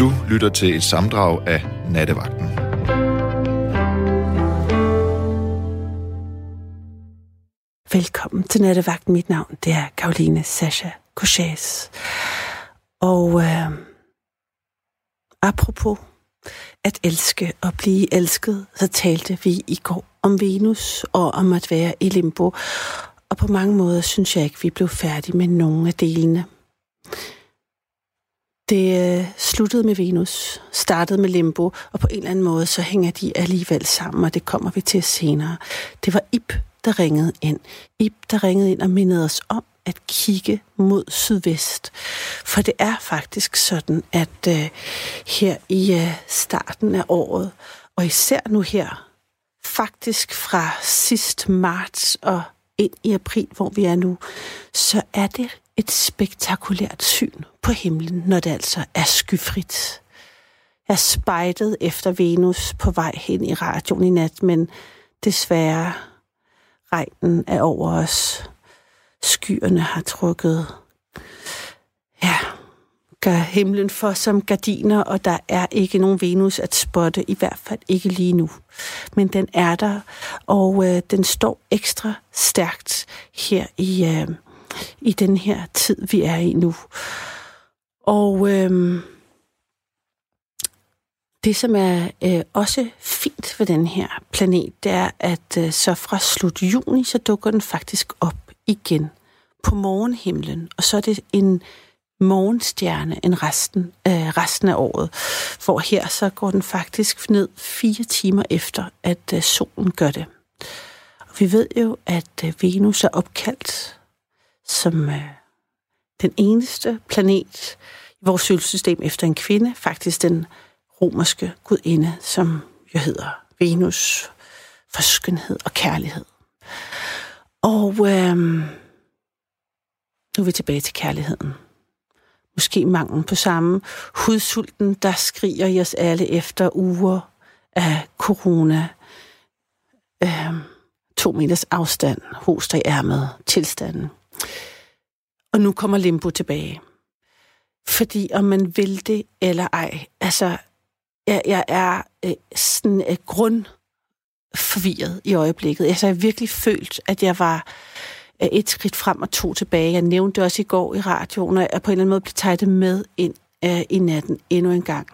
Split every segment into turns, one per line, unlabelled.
Du lytter til et samdrag af Nattevagten.
Velkommen til Nattevagten. Mit navn det er Karoline Sasha Couchés. Og øh, apropos at elske og blive elsket, så talte vi i går om Venus og om at være i limbo. Og på mange måder synes jeg ikke, vi blev færdige med nogen af delene. Det øh, sluttede med Venus, startede med Limbo, og på en eller anden måde, så hænger de alligevel sammen, og det kommer vi til senere. Det var Ip, der ringede ind. Ip, der ringede ind og mindede os om at kigge mod sydvest. For det er faktisk sådan, at øh, her i øh, starten af året, og især nu her, faktisk fra sidst marts og ind i april, hvor vi er nu, så er det et spektakulært syn på himlen, når det altså er skyfrit. Jeg spejtede efter Venus på vej hen i radioen i nat, men desværre regnen er over os. Skyerne har trukket ja, gør himlen for som gardiner, og der er ikke nogen Venus at spotte, i hvert fald ikke lige nu. Men den er der, og øh, den står ekstra stærkt her i, øh, i den her tid, vi er i nu. Og øh, det, som er øh, også fint ved den her planet, det er, at øh, så fra slut juni, så dukker den faktisk op igen på morgenhimlen. Og så er det en morgenstjerne end resten, øh, resten af året. For her så går den faktisk ned fire timer efter, at øh, solen gør det. Og vi ved jo, at øh, Venus er opkaldt som øh, den eneste planet i vores solsystem efter en kvinde, faktisk den romerske gudinde, som jo hedder Venus for skønhed og kærlighed. Og øh, nu er vi tilbage til kærligheden. Måske manglen på samme. Hudsulten, der skriger i os alle efter uger af corona. Øh, to meters afstand, hoster i ærmet, tilstanden. Og nu kommer limbo tilbage. Fordi om man vil det eller ej, altså, jeg, jeg er øh, sådan øh, grundforvirret i øjeblikket. Altså, jeg har virkelig følt, at jeg var øh, et skridt frem og to tilbage. Jeg nævnte det også i går i radioen, og jeg på en eller anden måde blev taget med ind øh, i natten endnu en gang.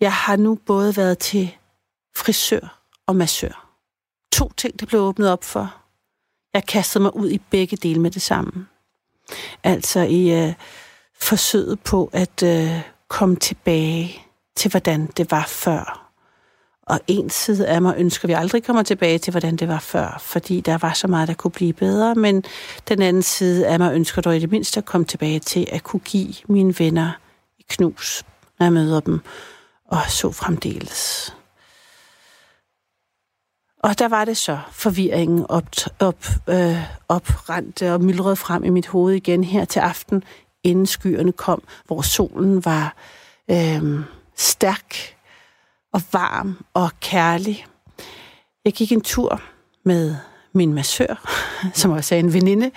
Jeg har nu både været til frisør og massør. To ting, der blev åbnet op for. Jeg kastede mig ud i begge dele med det samme. Altså i øh, forsøget på at øh, komme tilbage til, hvordan det var før. Og en side af mig ønsker, at vi aldrig kommer tilbage til, hvordan det var før, fordi der var så meget, der kunne blive bedre, men den anden side af mig ønsker dog i det mindste at komme tilbage til at kunne give mine venner knus, når jeg møder dem, og så fremdeles. Og der var det så, forvirringen op, op, øh, oprendte og myldrede frem i mit hoved igen her til aften, inden skyerne kom, hvor solen var øh, stærk og varm og kærlig. Jeg gik en tur med min massør, som også er en veninde,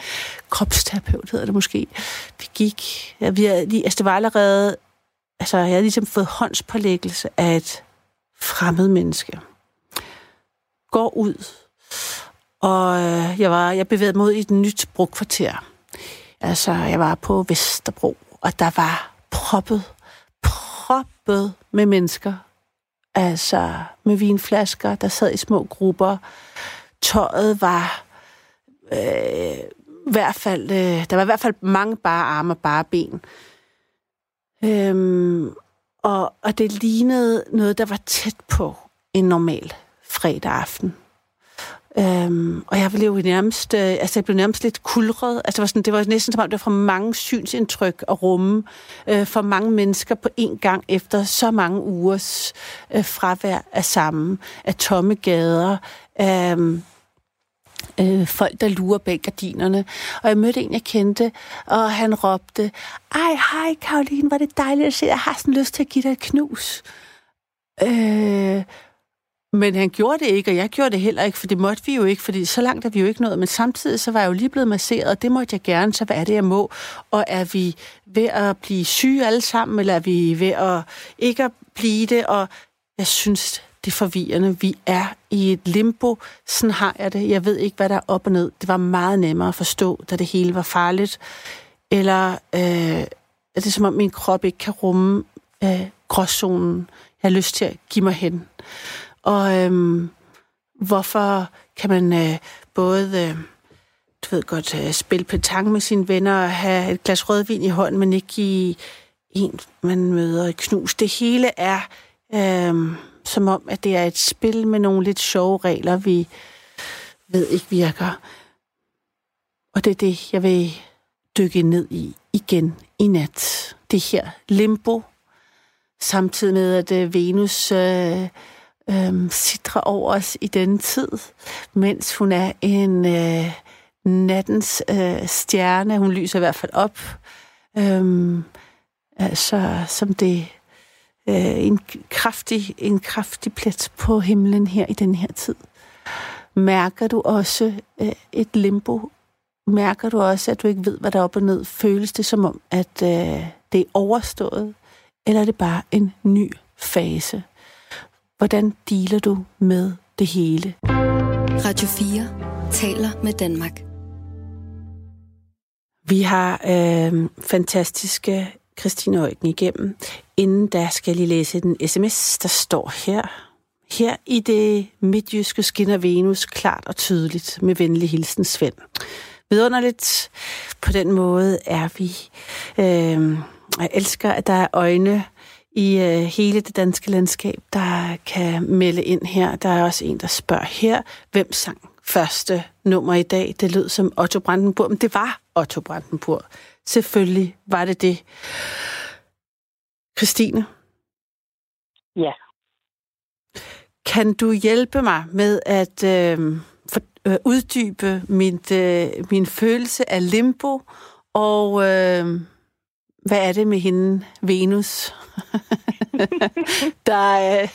kropsterapeut hedder det måske. Vi gik, ja, vi er, altså det var allerede, altså jeg havde ligesom fået håndspålæggelse af et fremmed menneske går ud, og øh, jeg, var, jeg bevægede mig ud i et nyt brugkvarter. Altså, jeg var på Vesterbro, og der var proppet, proppet med mennesker. Altså, med vinflasker, der sad i små grupper. Tøjet var øh, i hvert fald, øh, der var i hvert fald mange bare arme og bare ben. Øhm, og, og det lignede noget, der var tæt på en normal fredag aften. Øhm, og jeg blev nærmest, øh, altså jeg blev nærmest lidt kulret. Altså det var, sådan, det var næsten som om, det var for mange synsindtryk og rumme øh, for mange mennesker på én gang efter så mange ugers øh, fravær af sammen, af tomme gader, af øh, folk, der lurer bag gardinerne. Og jeg mødte en, jeg kendte, og han råbte, ej, hej Karoline, var det dejligt at se, jeg har sådan lyst til at give dig et knus. Øh, men han gjorde det ikke, og jeg gjorde det heller ikke, for det måtte vi jo ikke, fordi så langt er vi jo ikke nået. Men samtidig så var jeg jo lige blevet masseret, og det måtte jeg gerne, så hvad er det, jeg må? Og er vi ved at blive syge alle sammen, eller er vi ved at ikke at blive det? Og jeg synes, det er forvirrende. Vi er i et limbo. Sådan har jeg det. Jeg ved ikke, hvad der er op og ned. Det var meget nemmere at forstå, da det hele var farligt. Eller øh, er det som om, min krop ikke kan rumme øh, gråzonen. Jeg har lyst til at give mig hen. Og øhm, hvorfor kan man øh, både, øh, du ved godt, øh, spille petang med sine venner og have et glas rødvin i hånden, men ikke give en, man møder i knus. Det hele er øh, som om, at det er et spil med nogle lidt sjove regler, vi ved ikke virker. Og det er det, jeg vil dykke ned i igen i nat. Det her limbo, samtidig med, at øh, Venus øh, øh, sidre over os i denne tid, mens hun er en øh, nattens øh, stjerne. Hun lyser i hvert fald op. Øhm, øh, altså, som det øh, en kraftig, en kraftig plet på himlen her i den her tid. Mærker du også øh, et limbo? Mærker du også, at du ikke ved, hvad der er op og ned? Føles det som om, at øh, det er overstået? Eller er det bare en ny fase? Hvordan dealer du med det hele?
Radio 4 taler med Danmark.
Vi har øh, fantastiske Christine Øjken igennem. Inden der skal jeg lige læse den sms, der står her. Her i det midtjyske skinner Venus klart og tydeligt med venlig hilsen Svend. Vidunderligt. På den måde er vi. Øh, jeg elsker, at der er øjne i øh, hele det danske landskab, der kan melde ind her. Der er også en, der spørger her, hvem sang første nummer i dag? Det lød som Otto Brandenburg, men det var Otto Brandenburg. Selvfølgelig var det det. Christine?
Ja.
Kan du hjælpe mig med at øh, for, øh, uddybe mit, øh, min følelse af limbo, og øh, hvad er det med hende, Venus, der, er,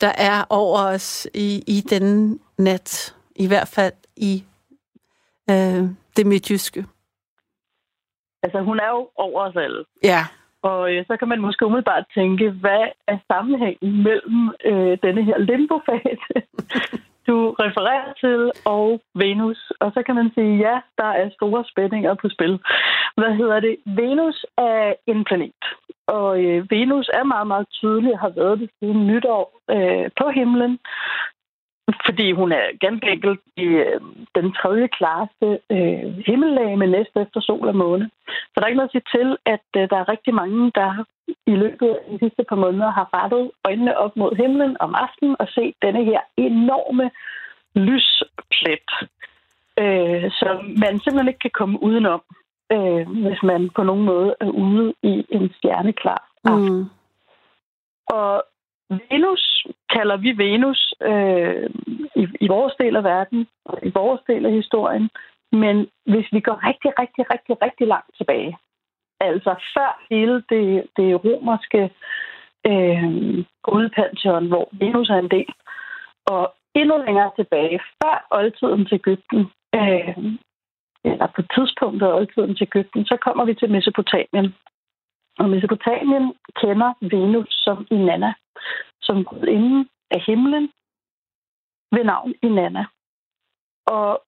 der er over os i, i den nat, i hvert fald i øh, det midtjyske?
Altså, hun er jo over os alle.
Ja.
Og øh, så kan man måske umiddelbart tænke, hvad er sammenhængen mellem øh, denne her limbo-fase, du refererer til, og Venus. Og så kan man sige, ja, der er store spændinger på spil. Hvad hedder det? Venus er en planet. Og øh, Venus er meget, meget tydelig, har været det siden nytår øh, på himlen fordi hun er ganske enkelt i øh, den tredje klasse øh, himmellag med næste efter sol og måne. Så der er ikke noget at sige til, at øh, der er rigtig mange, der i løbet af de sidste par måneder har rettet øjnene op mod himlen om aftenen og set denne her enorme lysplet, øh, som man simpelthen ikke kan komme udenom, øh, hvis man på nogen måde er ude i en stjerneklar aften. Mm. Og Venus kalder vi Venus øh, i, i vores del af verden, og i vores del af historien. Men hvis vi går rigtig, rigtig, rigtig, rigtig langt tilbage, altså før hele det, det romerske øh, gudpantheon, hvor Venus er en del, og endnu længere tilbage, før oldtiden til Ægypten, øh, eller på tidspunktet af oldtiden til Ægypten, så kommer vi til Mesopotamien. Og Mesopotamien kender Venus som Inanna, som gudinde af himlen ved navn Inanna. Og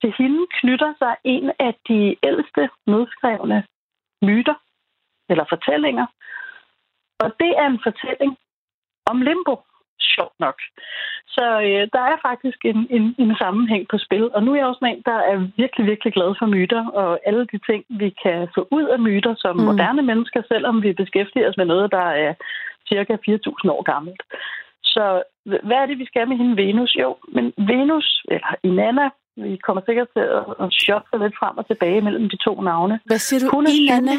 til hende knytter sig en af de ældste nedskrevne myter eller fortællinger. Og det er en fortælling om limbo sjovt nok. Så øh, der er faktisk en, en, en sammenhæng på spil. Og nu er jeg også en, der er virkelig, virkelig glad for myter, og alle de ting, vi kan få ud af myter som mm. moderne mennesker, selvom vi beskæftiger os med noget, der er cirka 4.000 år gammelt. Så hvad er det, vi skal med hende Venus? Jo, men Venus, eller Inanna, vi kommer sikkert til at shoppe lidt frem og tilbage mellem de to navne.
Hvad siger du? Hun er Inanna?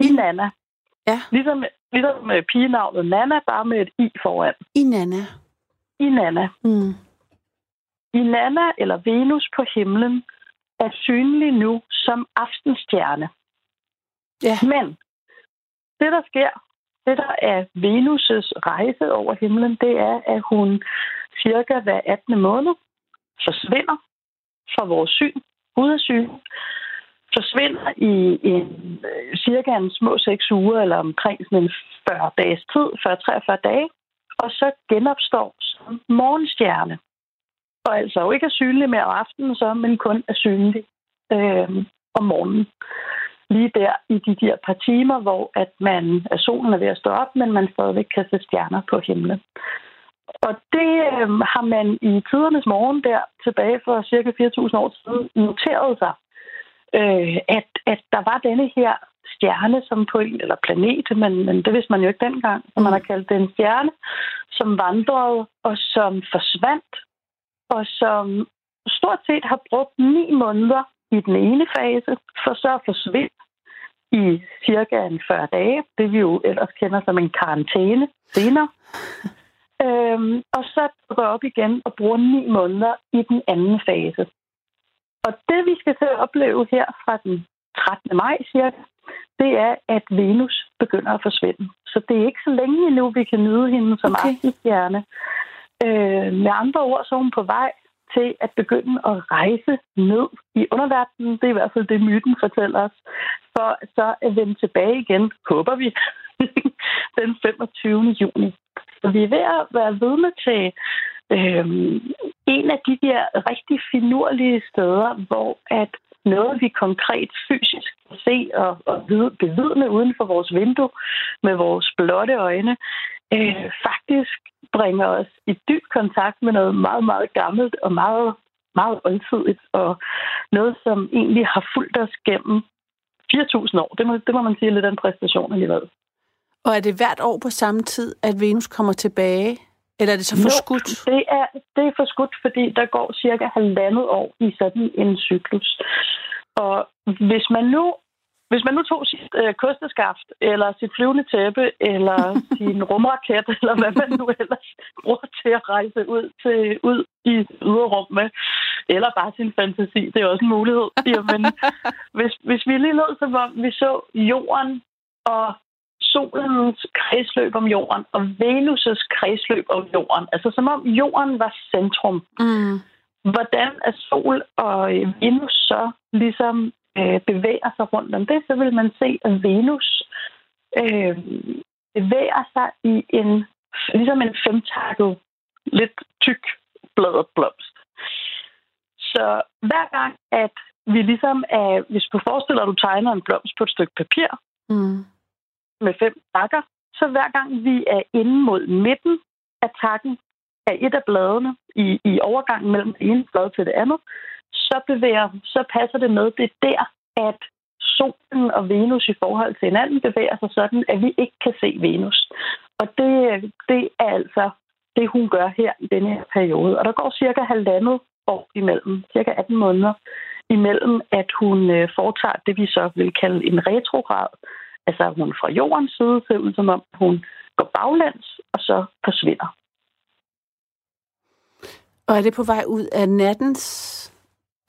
Inanna. Ja. Ligesom, ligesom med pigenavnet Nana, bare med et i foran.
I Nana.
I Nana. Mm. I Nana, eller Venus på himlen, er synlig nu som aftenstjerne. Ja. Men det, der sker, det, der er Venus' rejse over himlen, det er, at hun cirka hver 18. måned forsvinder fra vores syn, ud af syn, forsvinder i en, cirka en små seks uger, eller omkring sådan en 40 dages tid, 40-43 dage, og så genopstår som morgenstjerne. Og altså jo ikke er synlig mere om aftenen så, men kun er synlig øh, om morgenen. Lige der i de der par timer, hvor at man, at solen er ved at stå op, men man stadigvæk kan se stjerner på himlen. Og det øh, har man i tidernes morgen der tilbage for cirka 4.000 år siden noteret sig, øh, at, at der var denne her stjerne som på en, eller planet, men, men det vidste man jo ikke dengang, så man har kaldt det en stjerne, som vandrede og som forsvandt, og som stort set har brugt ni måneder i den ene fase, for så at forsvinde i cirka en 40 dage, det vi jo ellers kender som en karantæne senere. Øhm, og så går op igen og bruger ni måneder i den anden fase. Og det, vi skal til at opleve her fra den 13. maj cirka, det er, at Venus begynder at forsvinde. Så det er ikke så længe endnu, vi kan nyde hende som okay. aftenstjerne. Øh, med andre ord, så er hun på vej til at begynde at rejse ned i underverdenen. Det er i hvert fald det, myten fortæller os. For så at vende tilbage igen, håber vi, den 25. juni. Så vi er ved at være vidne til Øhm, en af de der rigtig finurlige steder, hvor at noget, vi konkret fysisk kan se og, og bevidne uden for vores vindue med vores blotte øjne, øh, faktisk bringer os i dyb kontakt med noget meget, meget gammelt og meget, meget oldtidigt, og noget, som egentlig har fulgt os gennem 4.000 år. Det må, det må man sige er lidt af en præstation alligevel.
Og er det hvert år på samme tid, at Venus kommer tilbage? Eller er det så forskudt?
No, det er, det er forskudt, fordi der går cirka halvandet år i sådan en cyklus. Og hvis man nu hvis man nu tog sit øh, kosteskaft, eller sit flyvende tæppe, eller sin rumraket, eller hvad man nu ellers bruger til at rejse ud, til, ud i yderrum med, eller bare sin fantasi, det er også en mulighed. Jamen, hvis, hvis vi lige lød, som om vi så jorden og solens kredsløb om jorden og Venus' kredsløb om jorden. Altså som om jorden var centrum. Mm. Hvordan er sol og Venus så ligesom øh, bevæger sig rundt om det, så vil man se, at Venus øh, bevæger sig i en ligesom en femtakket, lidt tyk bladet blomst. Så hver gang, at vi ligesom er, hvis du forestiller dig, at du tegner en blomst på et stykke papir med fem takker, så hver gang vi er inde mod midten af takken af et af bladene i, i overgangen mellem det ene blad til det andet, så bevæger, så passer det med, det er der, at solen og Venus i forhold til hinanden bevæger sig sådan, at vi ikke kan se Venus. Og det, det er altså det, hun gør her i denne her periode. Og der går cirka halvandet år imellem, cirka 18 måneder imellem, at hun øh, foretager det, vi så vil kalde en retrograd. Altså hun fra jordens side ser ud som om, hun går baglæns og så forsvinder.
Og er det på vej ud af nattens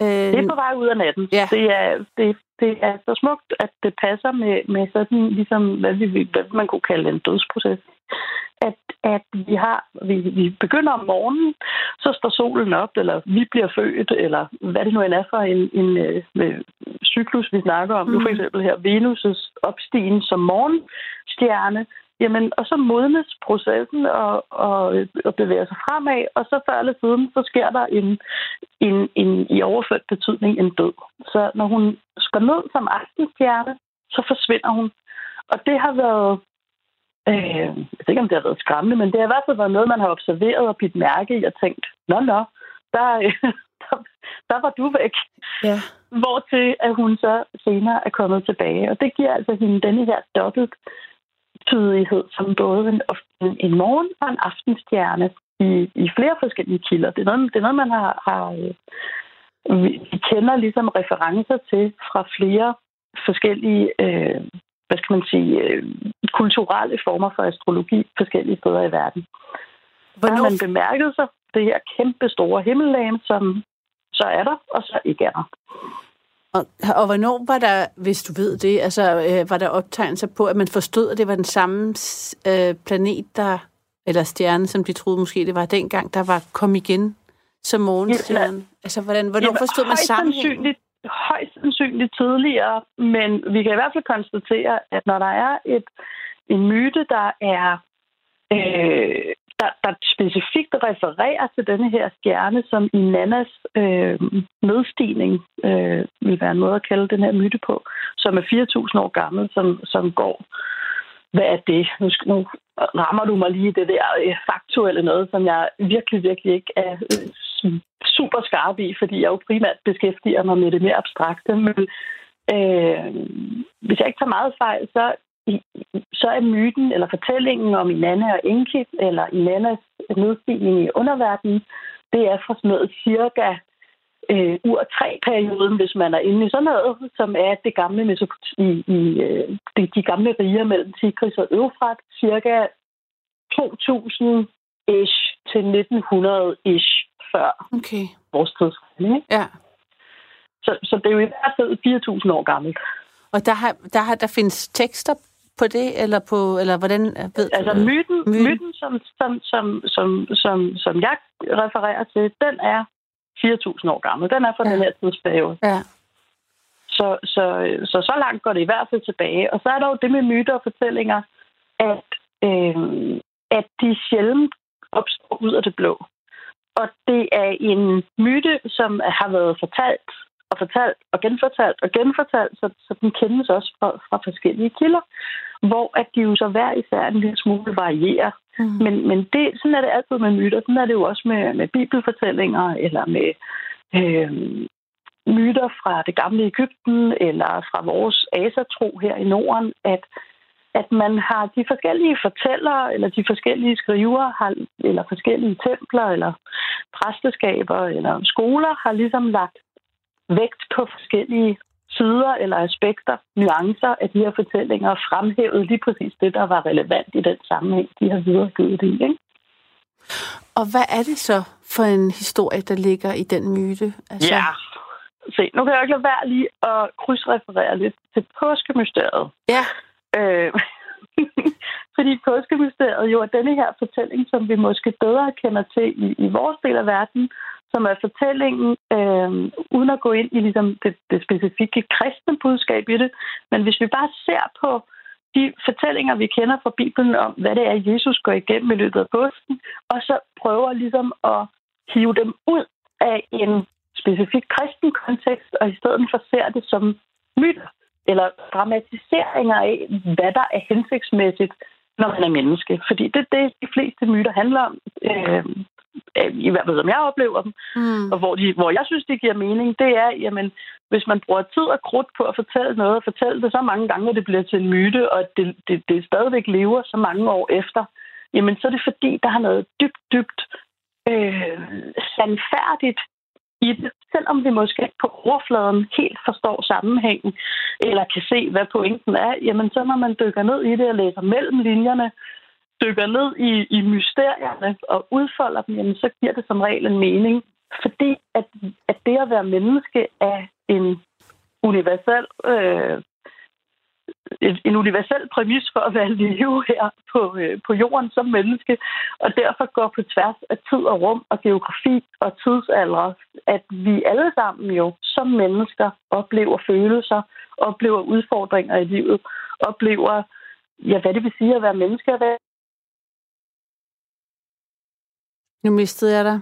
Øh, det er på vej ud af natten. Ja. Det, er, det, det er så smukt, at det passer med, med sådan, ligesom, hvad, vi, hvad man kunne kalde en dødsproces. At, at vi har, vi, vi begynder om morgenen, så står solen op, eller vi bliver født, eller hvad det nu end er for en, en, en øh, cyklus, vi snakker om. Mm. Nu for eksempel her Venus' opstigen som morgenstjerne, Jamen, og så modnes processen og, og, og bevæger sig fremad, og så før eller siden, så sker der en, en, en i overført betydning en død. Så når hun skal ned som aftenstjerne, så forsvinder hun. Og det har været, øh, jeg ved ikke om det har været skræmmende, men det har i hvert fald været noget, man har observeret og bidt mærke i og tænkt, nå nå, der, der, der var du væk. Ja. Hvortil at hun så senere er kommet tilbage. Og det giver altså hende denne her dobbelt tydighed som både en, en morgen- og en aftenstjerne i, i flere forskellige kilder. Det er noget, det er noget man har, har øh, vi kender ligesom referencer til fra flere forskellige, øh, hvad skal man sige, øh, kulturelle former for astrologi forskellige steder i verden. Hvornår... Der har man bemærket sig det her kæmpe store himmellag, som så er der, og så ikke er der.
Og, og hvornår var der, hvis du ved det, altså øh, var der optegnelser på, at man forstod, at det var den samme øh, planet, der, eller stjerne, som de troede måske det var dengang, der var kom igen som morgenstjerne? Ja, altså, hvordan, hvornår Jamen, forstod man sammenhængen?
Højst sandsynligt tidligere, men vi kan i hvert fald konstatere, at når der er et, en myte, der er øh, der, der specifikt refererer til denne her stjerne, som i Nannas øh, nedstigning øh, vil være en måde at kalde den her myte på, som er 4.000 år gammel, som, som går. Hvad er det? Nu, nu rammer du mig lige det der øh, faktuelle noget, som jeg virkelig, virkelig ikke er øh, super skarp i, fordi jeg jo primært beskæftiger mig med det mere abstrakte. Men øh, hvis jeg ikke tager meget fejl, så så er myten eller fortællingen om Inanna og Enki, eller Inannas nedstigning i underverdenen, det er fra sådan noget cirka øh, ur 3-perioden, hvis man er inde i sådan noget, som er det gamle Mesopot- i, øh, de, de gamle riger mellem Tigris og Øvfrat, cirka 2000 2000-ish til 1900-ish før
okay.
vores tidsregning.
Ja.
Så, så det er jo i hvert fald 4.000 år gammelt.
Og der, har, der, har, der findes tekster på det, eller på, eller hvordan ved
Altså myten, myten? myten som, som, som, som, som, som jeg refererer til, den er 4.000 år gammel. Den er fra ja. den her tidsperiode.
Ja.
Så, så, så så langt går det i hvert fald tilbage. Og så er der jo det med myter og fortællinger, at, øh, at de sjældent opstår ud af det blå. Og det er en myte, som har været fortalt og fortalt og genfortalt og genfortalt, så, så den kendes også fra, fra forskellige kilder hvor at de jo så hver især en lille smule varierer. Mm. Men, men det, sådan er det altid med myter. Sådan er det jo også med, med bibelfortællinger, eller med øh, myter fra det gamle Ægypten, eller fra vores asatro her i Norden, at at man har de forskellige fortællere, eller de forskellige skriver, har, eller forskellige templer, eller præsteskaber, eller skoler, har ligesom lagt vægt på forskellige sider eller aspekter, nuancer af de her fortællinger og fremhævet lige præcis det, der var relevant i den sammenhæng, de har videregivet det i. Ikke?
Og hvad er det så for en historie, der ligger i den myte?
Altså... Ja, se, nu kan jeg ikke lade være lige at krydsreferere lidt til påskemysteriet.
Ja.
Øh, fordi påskemysteriet jo er denne her fortælling, som vi måske bedre kender til i, i vores del af verden, som er fortællingen, øh, uden at gå ind i ligesom, det, det specifikke kristne budskab i det. Men hvis vi bare ser på de fortællinger, vi kender fra Bibelen om, hvad det er, Jesus går igennem i løbet af påsken, og så prøver ligesom at hive dem ud af en specifik kristen kontekst, og i stedet for ser det som myter eller dramatiseringer af, hvad der er hensigtsmæssigt, når man er menneske. Fordi det er det, de fleste myter handler om. Øh, Øh, i hvert fald som jeg oplever dem, mm. og hvor, de, hvor jeg synes, det giver mening, det er, jamen, hvis man bruger tid og krudt på at fortælle noget, og fortælle det så mange gange, at det bliver til en myte, og det, det, det stadigvæk lever så mange år efter, jamen så er det fordi, der har noget dybt, dybt øh, sandfærdigt i det, selvom vi måske på overfladen helt forstår sammenhængen, eller kan se, hvad pointen er, jamen så når man dykker ned i det og læser mellem linjerne, dykker ned i, i mysterierne og udfolder dem, jamen, så giver det som regel en mening. Fordi at, at det at være menneske er en universel øh, en universel præmis for at være live her på, øh, på jorden som menneske, og derfor går på tværs af tid og rum og geografi og tidsalder, at vi alle sammen jo som mennesker oplever følelser, oplever udfordringer i livet, oplever, ja, hvad det vil sige at være menneske, at være
Nu mistede jeg dig.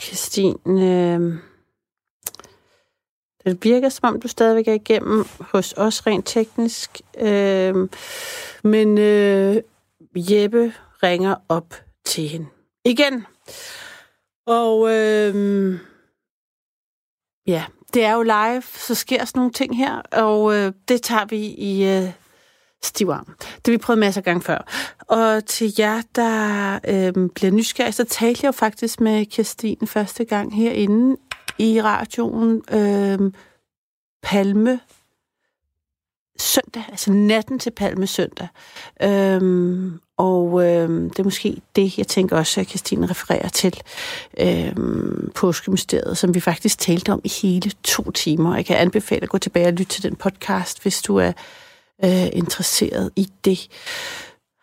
Christine, øh, det virker som om, du stadigvæk er igennem hos os rent teknisk. Øh, men øh, Jeppe ringer op til hende igen. Og øh, ja, det er jo live, så sker sådan nogle ting her, og øh, det tager vi i øh, stiv arm. Det har vi prøvet masser af gange før. Og til jer, der øh, bliver nysgerrige, så talte jeg jo faktisk med Kirstine første gang herinde i radioen. Øh, Palme søndag, altså natten til Palme søndag. Øhm, og øhm, det er måske det, jeg tænker også, at Christine refererer til øhm, påskemysteriet, som vi faktisk talte om i hele to timer. Jeg kan anbefale at gå tilbage og lytte til den podcast, hvis du er øh, interesseret i det.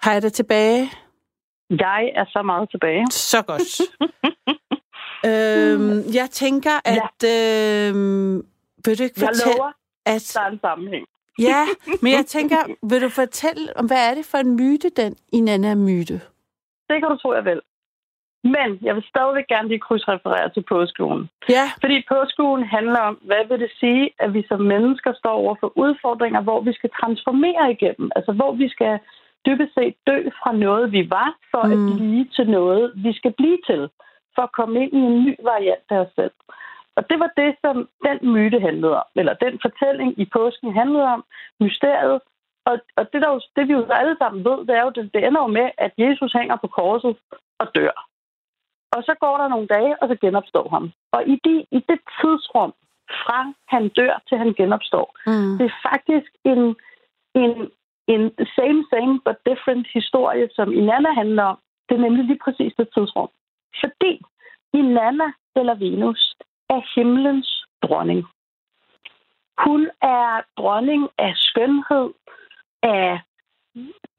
Har jeg dig tilbage?
Jeg er så meget tilbage.
Så godt. øhm, jeg tænker, at... Ja. Øhm, vil du ikke
Jeg
fortælle...
lover,
at,
der er en sammenhæng.
ja, men jeg tænker, vil du fortælle, om hvad er det for en myte, den Inanna-myte?
Det kan du tro, jeg vil. Men jeg vil stadigvæk gerne lige krydsreferere til påskeugen.
Ja,
Fordi påskeugen handler om, hvad vil det sige, at vi som mennesker står over for udfordringer, hvor vi skal transformere igennem. Altså hvor vi skal dybest set dø fra noget, vi var, for mm. at
Mm.
blive til noget, vi skal blive til. For at komme ind i en ny variant af os selv. Og det var det, som den myte handlede om. Eller den fortælling i påsken handlede om. Mysteriet. Og, og det, der jo, det vi jo alle sammen ved, det er jo, det, det ender jo med, at Jesus hænger på korset og dør. Og så går der nogle dage, og så genopstår han. Og i, de, i det tidsrum, fra han dør til han genopstår,
mm.
det er faktisk en, en, en same, same, but different historie, som Inanna handler om. Det er nemlig lige præcis det tidsrum. Fordi Inanna, eller Venus, er himlens dronning. Hun er dronning af skønhed, af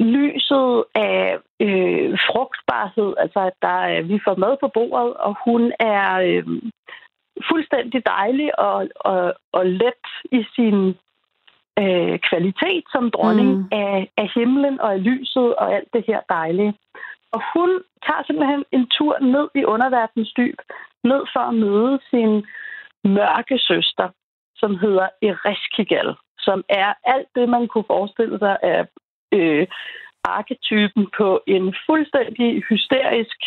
lyset, af øh, frugtbarhed, altså at der er, vi får mad på bordet, og hun er øh, fuldstændig dejlig og, og, og let i sin øh, kvalitet som dronning
mm.
af, af himlen og af lyset og alt det her dejlige. Og hun tager simpelthen en tur ned i underverdens dyb, ned for at møde sin mørke søster, som hedder Ereskigal, som er alt det, man kunne forestille sig af øh, arketypen på en fuldstændig hysterisk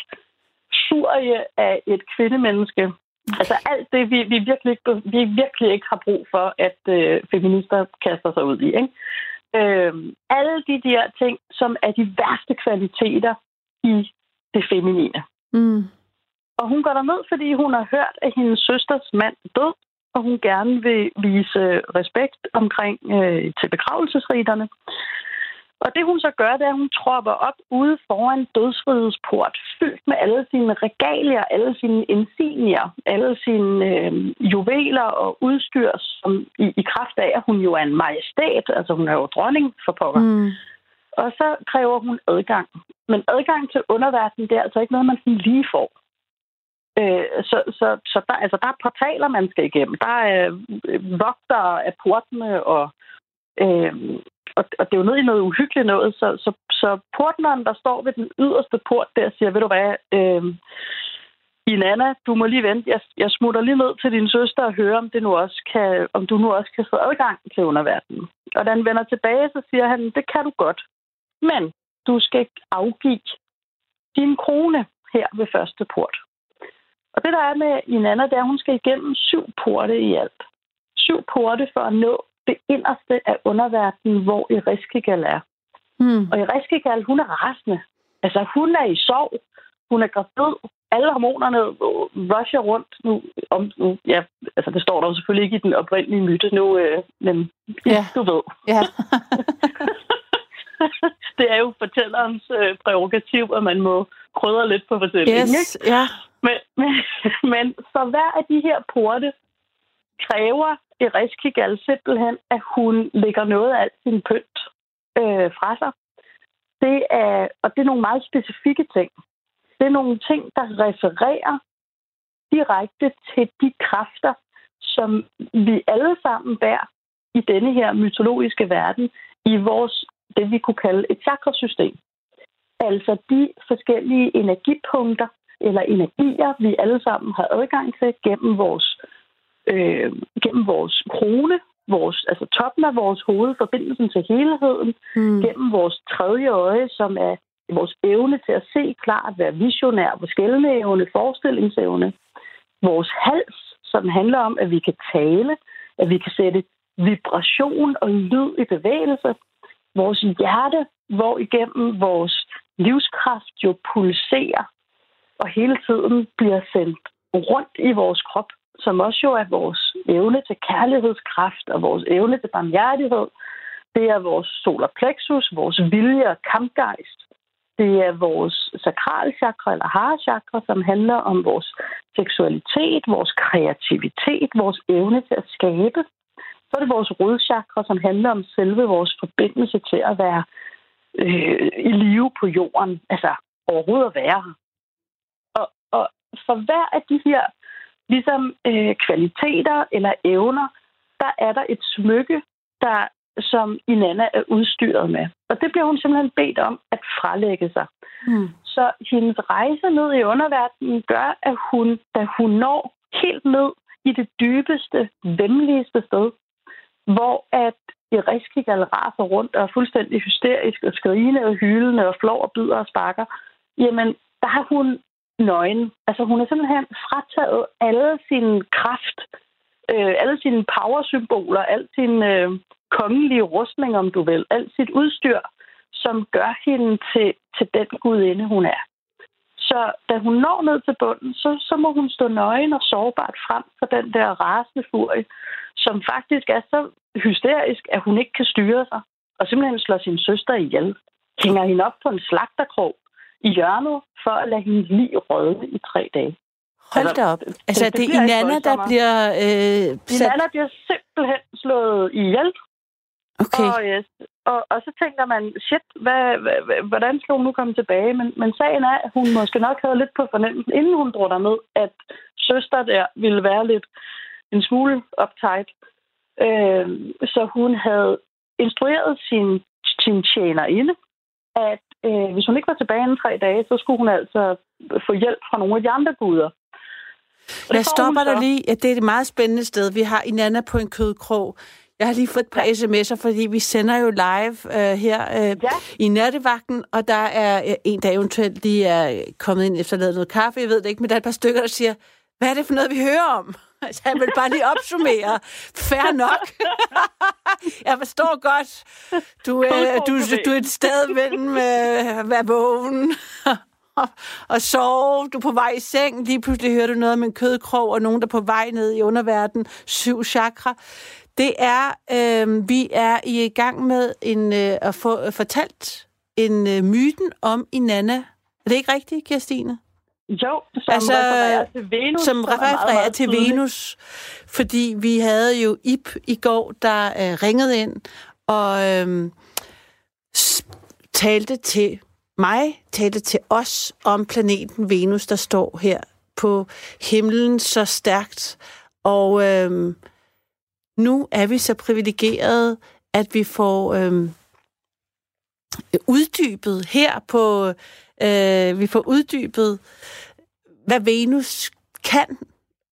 surie af et kvindemenneske. Altså alt det, vi, vi, virkelig, ikke, vi virkelig ikke har brug for, at øh, feminister kaster sig ud i. Ikke? Øh, alle de der ting, som er de værste kvaliteter i det feminine.
Mm.
Og hun går derned, fordi hun har hørt, at hendes søsters mand er død, og hun gerne vil vise respekt omkring øh, til begravelsesriterne. Og det hun så gør, det er, at hun tropper op ude foran dødsrigets port, fyldt med alle sine regalier, alle sine insignier, alle sine øh, juveler og udstyr, som i, i kraft af, at hun jo er en majestæt, altså hun er jo dronning for pokker.
Mm.
Og så kræver hun adgang. Men adgang til underverdenen, det er altså ikke noget, man sådan lige får. Øh, så så, så der, altså, der er portaler, man skal igennem. Der er øh, vogtere af portene, og, øh, og, og det er jo ned i noget uhyggeligt noget. Så, så, så portneren, der står ved den yderste port der, siger, ved du hvad, øh, Inanna, du må lige vente. Jeg, jeg smutter lige ned til din søster og hører, om, det nu også kan, om du nu også kan få adgang til underverdenen. Og da han vender tilbage, så siger han, det kan du godt. Men du skal afgive din krone her ved første port. Og det, der er med Inanna, det er, at hun skal igennem syv porte i alt. Syv porte for at nå det inderste af underverdenen, hvor Eriskigal er.
Mm.
Og Eriskigal, hun er rasende. Altså, hun er i sorg. Hun er gravid. Alle hormonerne rusher rundt nu. Om, nu ja, altså, det står der jo selvfølgelig ikke i den oprindelige myte nu, øh, men
Ja.
du ved.
Ja.
det er jo fortællerens øh, prerogativ, at man må krydre lidt på fortællingen. ikke?
yes, ja.
Men, men, men for hver af de her porte kræver Eriskigal simpelthen, at hun lægger noget af alt sin pynt øh, fra sig. Det er, og det er nogle meget specifikke ting. Det er nogle ting, der refererer direkte til de kræfter, som vi alle sammen bærer i denne her mytologiske verden, i vores, det vi kunne kalde et chakrasystem. Altså de forskellige energipunkter, eller energier, vi alle sammen har adgang til gennem vores, øh, gennem vores krone, vores, altså toppen af vores hoved, forbindelsen til helheden,
Mm.
gennem vores tredje øje, som er vores evne til at se klart, være visionær, vores skældneevne, forestillingsevne, vores hals, som handler om, at vi kan tale, at vi kan sætte vibration og lyd i bevægelse, vores hjerte, hvor igennem vores livskraft jo pulserer, og hele tiden bliver sendt rundt i vores krop, som også jo er vores evne til kærlighedskraft og vores evne til barmhjertighed, Det er vores solar plexus, vores vilje og kampgejst. Det er vores sakralchakra eller harachakra, som handler om vores seksualitet, vores kreativitet, vores evne til at skabe. Så er det vores rodchakra, som handler om selve vores forbindelse til at være øh, i live på jorden. Altså overhovedet at være her. Og, og for hver af de her ligesom øh, kvaliteter eller evner, der er der et smykke, der som Inanna er udstyret med. Og det bliver hun simpelthen bedt om at frelægge sig. Mm. Så hendes rejse ned i underverdenen gør, at hun, da hun når helt ned i det dybeste, vemmeligste sted, hvor at Eriskikal raser rundt og er fuldstændig hysterisk og skrigende og hylende og flår og bider og sparker, jamen, der har hun nøgen. Altså, hun er simpelthen frataget alle sin kraft, øh, alle sine powersymboler, al sin øh, kongelige rustning, om du vil, alt sit udstyr, som gør hende til, til den gudinde, hun er. Så da hun når ned til bunden, så, så må hun stå nøgen og sårbart frem for den der rasende furie, som faktisk er så hysterisk, at hun ikke kan styre sig, og simpelthen slår sin søster ihjel. Hænger hende op på en slagterkrog i hjørnet, for at lade hende lige røde i tre dage.
Hold altså, da op. Altså, det, det, det er Inanna, der bliver... Øh,
sat... Inanna bliver simpelthen slået ihjel.
Okay.
Og, yes, og, og så tænker man, shit, hvad, hvad, hvordan skal hun nu komme tilbage? Men, men sagen er, at hun måske nok havde lidt på fornemmelsen, inden hun drog ned, at søster der ville være lidt en smule uptight. Øh, så hun havde instrueret sin, sin tjener inde, at øh, hvis hun ikke var tilbage inden tre dage, så skulle hun altså få hjælp fra nogle af de andre guder.
Lad os stoppe dig lige. Ja, det er et meget spændende sted. Vi har Inanna på en kødkrog. Jeg har lige fået et par ja. sms'er, fordi vi sender jo live øh, her øh, ja. i nattevagten, og der er øh, en, der eventuelt lige er kommet ind efter at noget kaffe, jeg ved det ikke, men der er et par stykker, der siger, hvad er det for noget, vi hører om? Altså, jeg vil bare lige opsummere. Fær nok. jeg forstår godt. Du, øh, du, du er et sted mellem øh, at være vågen og sove. Du er på vej i seng. Lige pludselig hører du noget om en kødkrog, og nogen, der er på vej ned i underverdenen. Syv chakra. Det er, øh, vi er i gang med en, øh, at få fortalt en øh, myten om Inanna. Er det ikke rigtigt, Kirstine?
Jo, som altså, refererer til Venus.
Som refererer til. Venus, fordi vi havde jo Ip i går, der øh, ringede ind og øh, talte til mig, talte til os om planeten Venus, der står her på himlen så stærkt. Og øh, nu er vi så privilegerede, at vi får øh, uddybet her på, øh, vi får uddybet, hvad Venus kan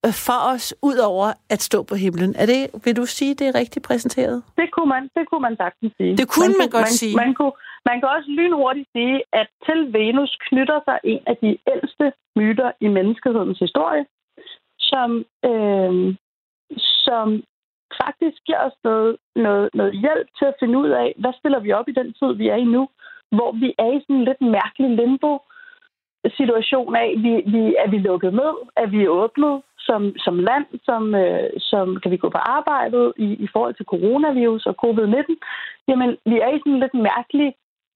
øh, for os, ud over at stå på himlen. Er det, vil du sige, det er rigtigt præsenteret?
Det kunne man, det kunne man sagtens sige.
Det kunne man, man godt
man,
sige.
Man kunne, man kan også lynhurtigt sige, at til Venus knytter sig en af de ældste myter i menneskehedens historie, som, øh, som faktisk giver os noget, noget, noget hjælp til at finde ud af, hvad stiller vi op i den tid, vi er i nu, hvor vi er i sådan en lidt mærkelig limbo situation af, vi, vi, er vi lukket med, er vi åbnet som, som land, som, øh, som kan vi gå på arbejdet i, i forhold til coronavirus og covid-19, jamen vi er i sådan en lidt mærkelig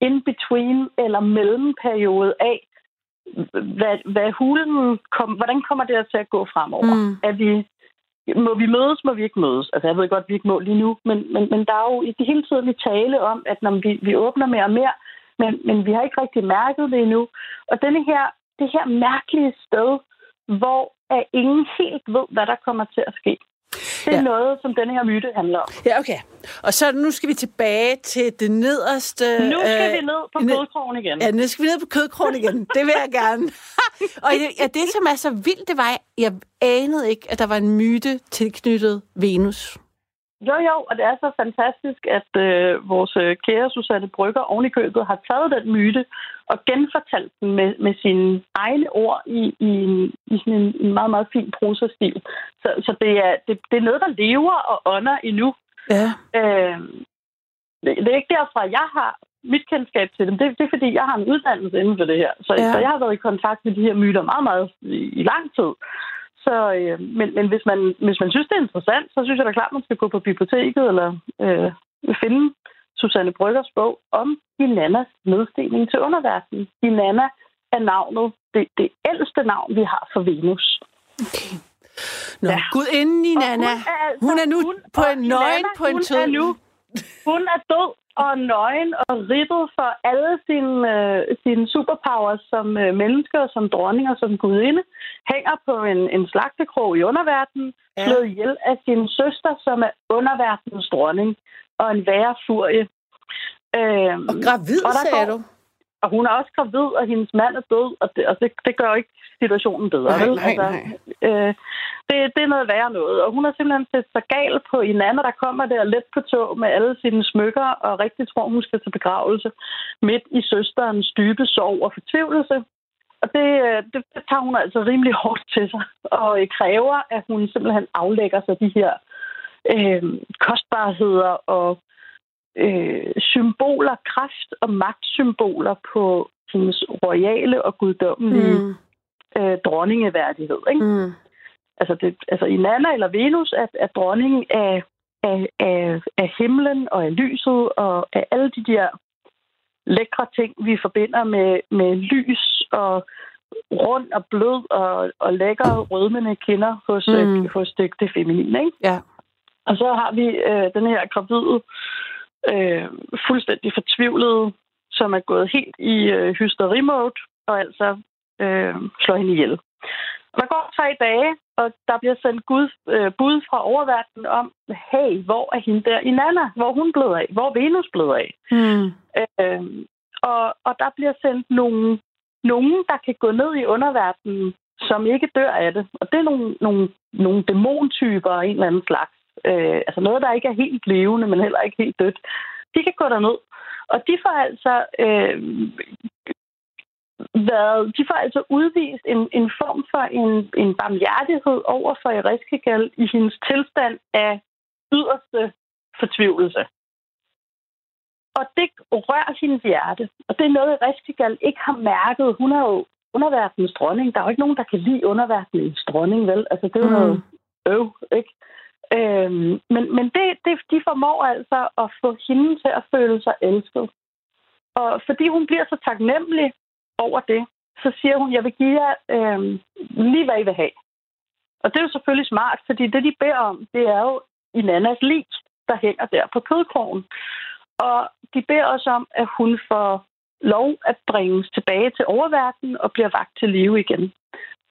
in-between eller mellemperiode af, hvad, hvad hulen kom, hvordan kommer det til at gå fremover? Mm. Er vi, må vi mødes, må vi ikke mødes? Altså, jeg ved godt, at vi ikke må lige nu, men, men, men der er jo i det hele tiden vi tale om, at når vi, vi åbner mere og mere, men, men vi har ikke rigtig mærket det endnu. Og denne her, det her mærkelige sted, hvor at ingen helt ved, hvad der kommer til at ske. Det er ja. noget, som denne her myte handler om.
Ja, okay. Og så nu skal vi tilbage til det nederste...
Nu skal øh, vi ned på kødkrogen igen.
Ja, nu skal vi ned på kødkrogen igen. Det vil jeg gerne. og ja, det, som er så vildt, det var, jeg anede ikke, at der var en myte tilknyttet Venus.
Jo, jo, og det er så fantastisk, at øh, vores øh, kære Susanne Brygger oven i købet har taget den myte og genfortalt den med, med sine egne ord i, i, en, i sådan en, en meget, meget fin prosastil. Så, så det, er, det, det er noget, der lever og ånder endnu.
Ja.
Øh, det, det er ikke derfra, jeg har mit kendskab til dem. Det, det er, fordi jeg har en uddannelse inden for det her. Så, ja. så jeg har været i kontakt med de her myter meget, meget i, i lang tid. Så, øh, men men hvis, man, hvis man synes, det er interessant, så synes jeg da klart, man skal gå på biblioteket eller øh, finde Susanne Bryggers bog om Inannas nedstigning til underverdenen. Inanna er navnet, det, det ældste navn, vi har for Venus.
Okay. Nå, ja. Gud inden i Nana. Hun er, altså, hun er nu hun, på en nøgen på en tød.
nu, hun er død og nøgen og ribbet for alle sine, øh, sine superpowers som øh, mennesker, som dronninger, som gudinde. Hænger på en, en slagtekrog i underverdenen, ja. slået ihjel af sin søster, som er underverdenens dronning og en værre furie.
Øhm, og gravid, og sagde går, du?
Og hun er også gravid, og hendes mand er død, og det, og det, det gør ikke situationen bedre.
Nej, nej, altså, nej.
Øh, det, det er noget værre noget. Og hun har simpelthen set sig gal på en anden, der kommer der let på tog med alle sine smykker, og rigtig tror, hun skal til begravelse midt i søsterens dybe sorg og fortvivlelse. Og det, øh, det, det tager hun altså rimelig hårdt til sig, og kræver, at hun simpelthen aflægger sig de her øh, kostbarheder og øh, symboler, kraft og magtsymboler på hendes royale og guddommelige mm. øh, dronningeværdighed. Ikke? Mm. Altså, det, altså i Nana eller Venus er, er dronningen af, af, af, af himlen og af lyset og af alle de der lækre ting, vi forbinder med, med lys og rund og blød og, og lækker rødmende kinder hos, mm. hos det, det feminine. Ikke?
Ja.
Og så har vi øh, den her gravide øh, fuldstændig fortvivlede, som er gået helt i øh, hysterimode, og altså øh, slår hende ihjel. Og der går tre dage, og der bliver sendt Gud, øh, bud fra oververdenen om, hey, hvor er hende der i Nana? Hvor hun blevet af? Hvor Venus blevet af?
Mm.
Øh, og, og der bliver sendt nogle, nogen, der kan gå ned i underverdenen, som ikke dør af det. Og det er nogle, nogle, nogle dæmontyper af en eller anden slags øh, altså noget, der ikke er helt levende, men heller ikke helt dødt, de kan gå derned. Og de får altså øh, været, de får altså udvist en, en form for en, en barmhjertighed over for Eriskigal i hendes tilstand af yderste fortvivlelse. Og det rører hendes hjerte. Og det er noget, Eriskigal ikke har mærket. Hun er jo underverdenens dronning. Der er jo ikke nogen, der kan lide underverdenens dronning, vel? Altså, det er jo mm. noget øv, ikke? Øhm, men men det, det, de formår altså at få hende til at føle sig elsket. Og fordi hun bliver så taknemmelig over det, så siger hun, jeg vil give jer øhm, lige, hvad I vil have. Og det er jo selvfølgelig smart, fordi det, de beder om, det er jo i Nannas lig, der hænger der på kødkrogen. Og de beder også om, at hun får lov at bringes tilbage til oververdenen og bliver vagt til live igen.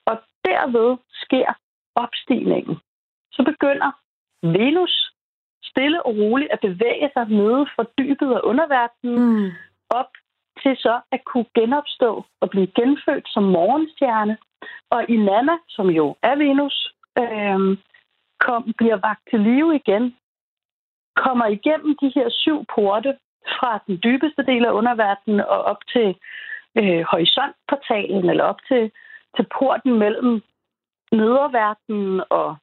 Og derved sker opstigningen. Så begynder Venus stille og roligt at bevæge sig nede fra dybet af underverdenen mm. op til så at kunne genopstå og blive genfødt som morgenstjerne. Og Inanna, som jo er Venus, øh, kom, bliver vagt til live igen, kommer igennem de her syv porte fra den dybeste del af underverdenen og op til øh, horisontportalen, eller op til, til porten mellem nederverdenen og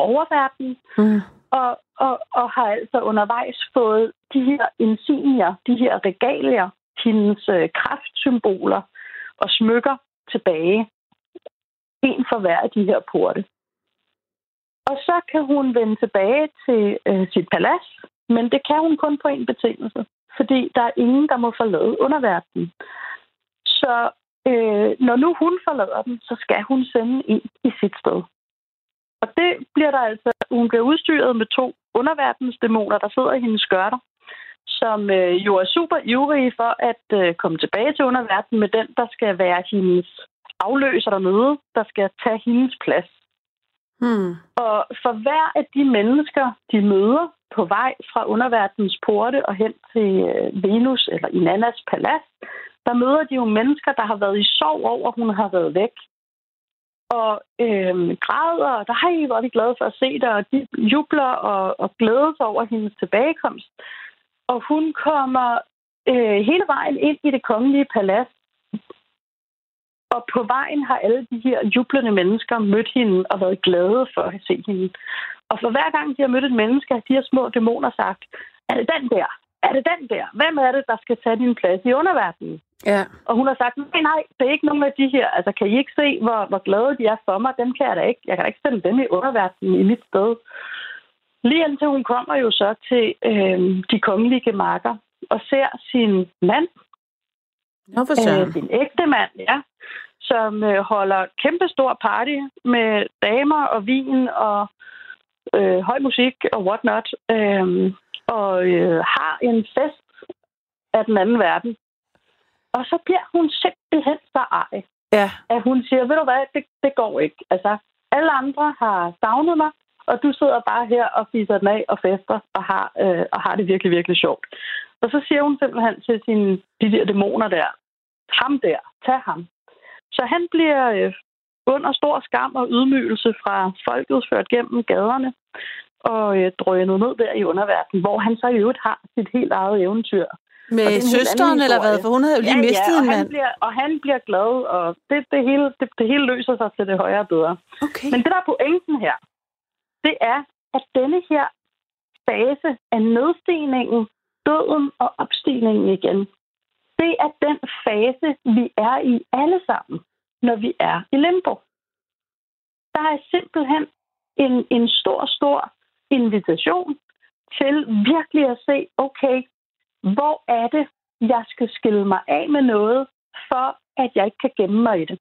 oververden, mm. og, og, og har altså undervejs fået de her insignier, de her regalier, hendes øh, kraftsymboler og smykker tilbage. En for hver af de her porte. Og så kan hun vende tilbage til øh, sit palads, men det kan hun kun på en betingelse, fordi der er ingen, der må forlade underverdenen. Så øh, når nu hun forlader den, så skal hun sende ind i sit sted. Og det bliver der altså, hun bliver udstyret med to underverdensdæmoner, der sidder i hendes skørter, som øh, jo er super ivrige for at øh, komme tilbage til underverdenen med den, der skal være hendes afløser dernede, der skal tage hendes plads.
Hmm.
Og for hver af de mennesker, de møder på vej fra underverdens porte og hen til øh, Venus eller Inannas palads, der møder de jo mennesker, der har været i sorg over, at hun har været væk og øh, græder, og der hej, hvor er vi glade for at se dig, og de jubler og, og glæder sig over hendes tilbagekomst. Og hun kommer øh, hele vejen ind i det kongelige palads, og på vejen har alle de her jublende mennesker mødt hende og været glade for at se hende. Og for hver gang de har mødt et menneske, har de her små dæmoner sagt, er det den der? Er det den der? Hvem er det, der skal tage din plads i underverdenen?
Ja.
Og hun har sagt, nej, nej, det er ikke nogen af de her. Altså, kan I ikke se, hvor, hvor glade de er for mig? Dem kan jeg da ikke. Jeg kan da ikke sende dem i underverdenen i mit sted. Lige indtil hun kommer jo så til øh, de kongelige marker og ser sin mand,
Nå, for søren.
øh, sin ægte mand, ja, som øh, holder kæmpe stor party med damer og vin og øh, høj musik og whatnot, øh, og øh, har en fest af den anden verden. Og så bliver hun simpelthen så ej,
Ja.
at hun siger, ved du hvad, det, det går ikke. Altså, alle andre har savnet mig, og du sidder bare her og fiser den af og fester og har, øh, og har det virkelig, virkelig sjovt. Og så siger hun simpelthen til sine, de der dæmoner der, ham der, tag ham. Så han bliver øh, under stor skam og ydmygelse fra folket ført gennem gaderne og øh, drønet ned der i underverdenen, hvor han så i øvrigt har sit helt eget eventyr.
Med
er en
søsteren eller hvad? For hun havde jo lige mistet
ja,
en
og han,
mand.
bliver, og han bliver glad, og det, det, hele, det, det hele løser sig til det højere bedre.
Okay.
Men det, der er pointen her, det er, at denne her fase af nedstigningen, døden og opstigningen igen, det er den fase, vi er i alle sammen, når vi er i limbo. Der er simpelthen en, en stor, stor invitation til virkelig at se, okay, hvor er det, jeg skal skille mig af med noget, for at jeg ikke kan gemme mig i det.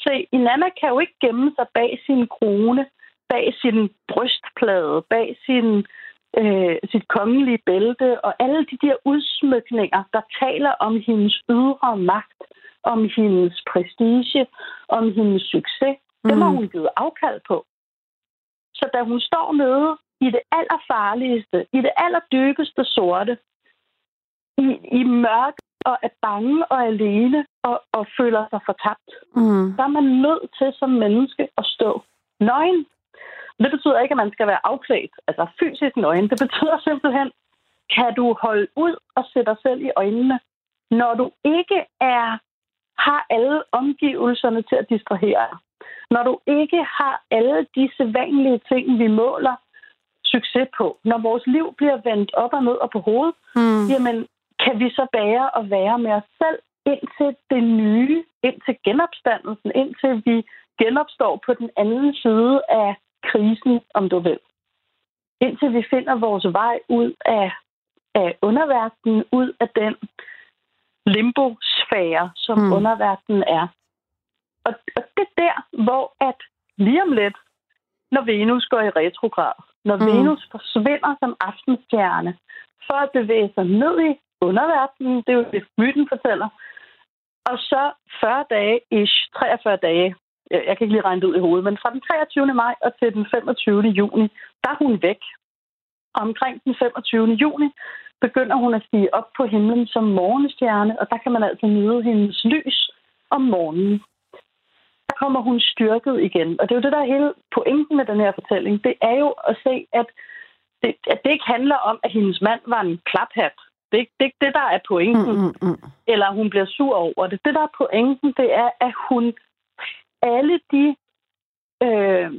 Se, Inanna kan jo ikke gemme sig bag sin krone, bag sin brystplade, bag sin, øh, sit kongelige bælte og alle de der udsmykninger, der taler om hendes ydre magt, om hendes prestige, om hendes succes. Det må
Mm.
hun give afkald på. Så da hun står nede i det allerfarligste, i det allerdybeste sorte, i, i mørk og er bange og alene og, og føler sig fortabt,
Mm.
så er man nødt til som menneske at stå nøgen. Det betyder ikke, at man skal være afklædt, altså fysisk nøgen. Det betyder simpelthen, kan du holde ud og sætte dig selv i øjnene, når du ikke er har alle omgivelserne til at distrahere dig. Når du ikke har alle de sædvanlige ting, vi måler succes på. Når vores liv bliver vendt op og ned og på hovedet,
Mm.
jamen kan vi så bære og være med os selv indtil det nye, indtil genopstandelsen, indtil vi genopstår på den anden side af krisen, om du vil. Indtil vi finder vores vej ud af, af underverdenen, ud af den limbo-sfære, som
Mm.
underverdenen er. Og, og det er der, hvor at lige om lidt, når Venus går i retrograd, når
mm.
Venus forsvinder som aftenstjerne, for at bevæge sig ned i underverdenen, det er jo det, myten fortæller, og så 40 dage, ish, 43 dage, jeg jeg kan ikke lige regne det ud i hovedet, men fra den 23. maj og til den 25. juni, der er hun væk. Omkring den 25. juni begynder hun at stige op på himlen som morgenstjerne, og der kan man altså nyde hendes lys om morgenen. Der kommer hun styrket igen. Og det er jo det, der er hele pointen med den her fortælling. Det er jo at se, at det, at det ikke handler om, at hendes mand var en klaphat. Det er ikke det, det der er pointen
Mm, mm, mm.
eller hun bliver sur over det. Det, der er pointen, det er, at hun alle de øh,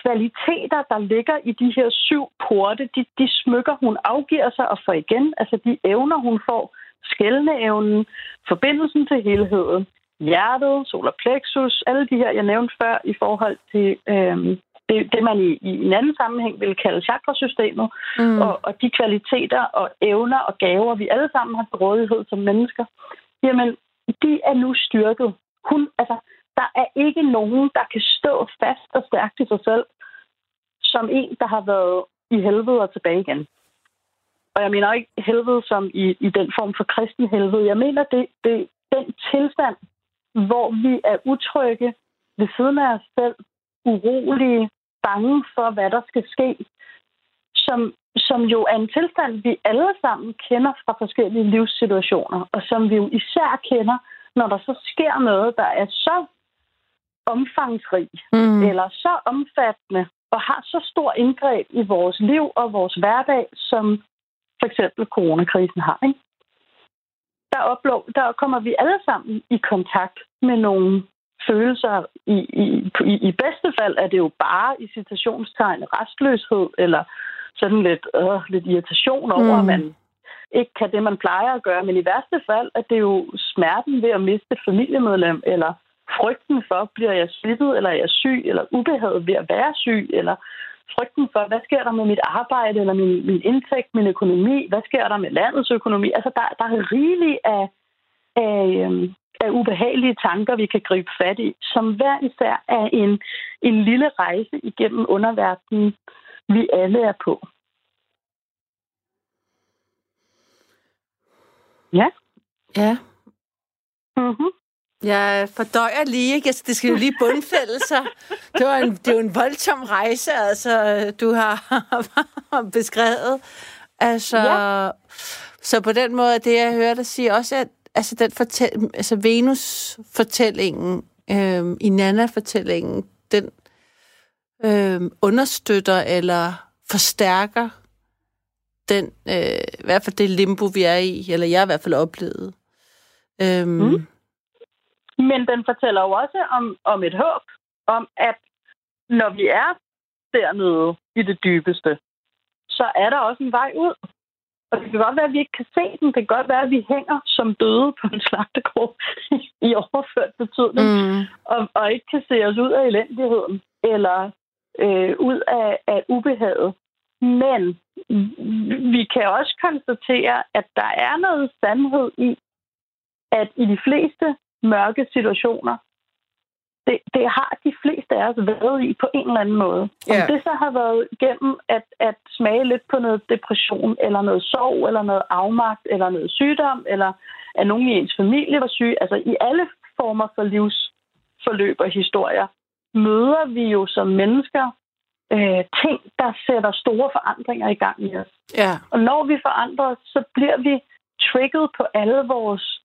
kvaliteter, der ligger i de her syv porte, de, de smykker, hun afgiver sig og får igen. Altså de evner, hun får. Skældneevnen, forbindelsen til helheden, hjertet, solar plexus, alle de her, jeg nævnte før i forhold til øh, det, det, man i, i en anden sammenhæng vil kalde chakrasystemet,
Mm.
og, og de kvaliteter og evner og gaver, vi alle sammen har til rådighed som mennesker, jamen, de er nu styrket. Hun, altså, der er ikke nogen, der kan stå fast og stærkt i sig selv, som en, der har været i helvede og tilbage igen. Og jeg mener ikke helvede som i, i den form for kristen helvede. Jeg mener, det, det den tilstand, hvor vi er utrygge ved siden af os selv, urolige, bange for, hvad der skal ske, som, som jo er en tilstand, vi alle sammen kender fra forskellige livssituationer, og som vi jo især kender, når der så sker noget, der er så omfangsrig,
Mm.
eller så omfattende, og har så stor indgreb i vores liv og vores hverdag, som for eksempel coronakrisen har. Ikke? Der, oplov, der kommer vi alle sammen i kontakt med nogle følelser. I, i, i, I bedste fald er det jo bare i citationstegn restløshed, eller sådan lidt, øh, lidt irritation over,
Mm.
at man ikke kan det, man plejer at gøre. Men i værste fald er det jo smerten ved at miste et familiemedlem, eller frygten for, bliver jeg smittet, eller er jeg syg, eller ubehaget ved at være syg, eller frygten for, hvad sker der med mit arbejde, eller min, min indtægt, min økonomi, hvad sker der med landets økonomi. Altså, der, der er rigeligt af, af, øhm, af ubehagelige tanker, vi kan gribe fat i, som hver især er en, en lille rejse igennem underverdenen, vi alle er på. Ja.
Ja.
Mm-hmm.
Jeg fordøjer lige, ikke? Altså, det skal jo lige bundfælde sig. Det, var en, det er jo en voldsom rejse, altså, du har beskrevet. Altså, ja. Så på den måde, det jeg hører dig sige også, at altså, den fortæl, altså Venus-fortællingen, øh, i Nana-fortællingen, den øh, understøtter eller forstærker den, øh, i hvert fald det limbo, vi er i, eller jeg i hvert fald oplevet. Øhm, mm.
Men den fortæller jo også om, om et håb, om at når vi er dernede i det dybeste, så er der også en vej ud. Og det kan godt være, at vi ikke kan se den. Det kan godt være, at vi hænger som døde på en slagtekrog i overført betydning, mm. og, og ikke kan se os ud af elendigheden, eller øh, ud af, af ubehaget. Men vi kan også konstatere, at der er noget sandhed i, at i de fleste mørke situationer, det, det har de fleste af os været i på en eller anden måde. Yeah. Om det så har været gennem at, at smage lidt på noget depression, eller noget sorg, eller noget afmagt, eller noget sygdom, eller at nogen i ens familie var syg. Altså i alle former for livsforløb og historier, møder vi jo som mennesker øh, ting, der sætter store forandringer i gang i os.
Ja.
Og når vi forandrer os, så bliver vi trigget på alle vores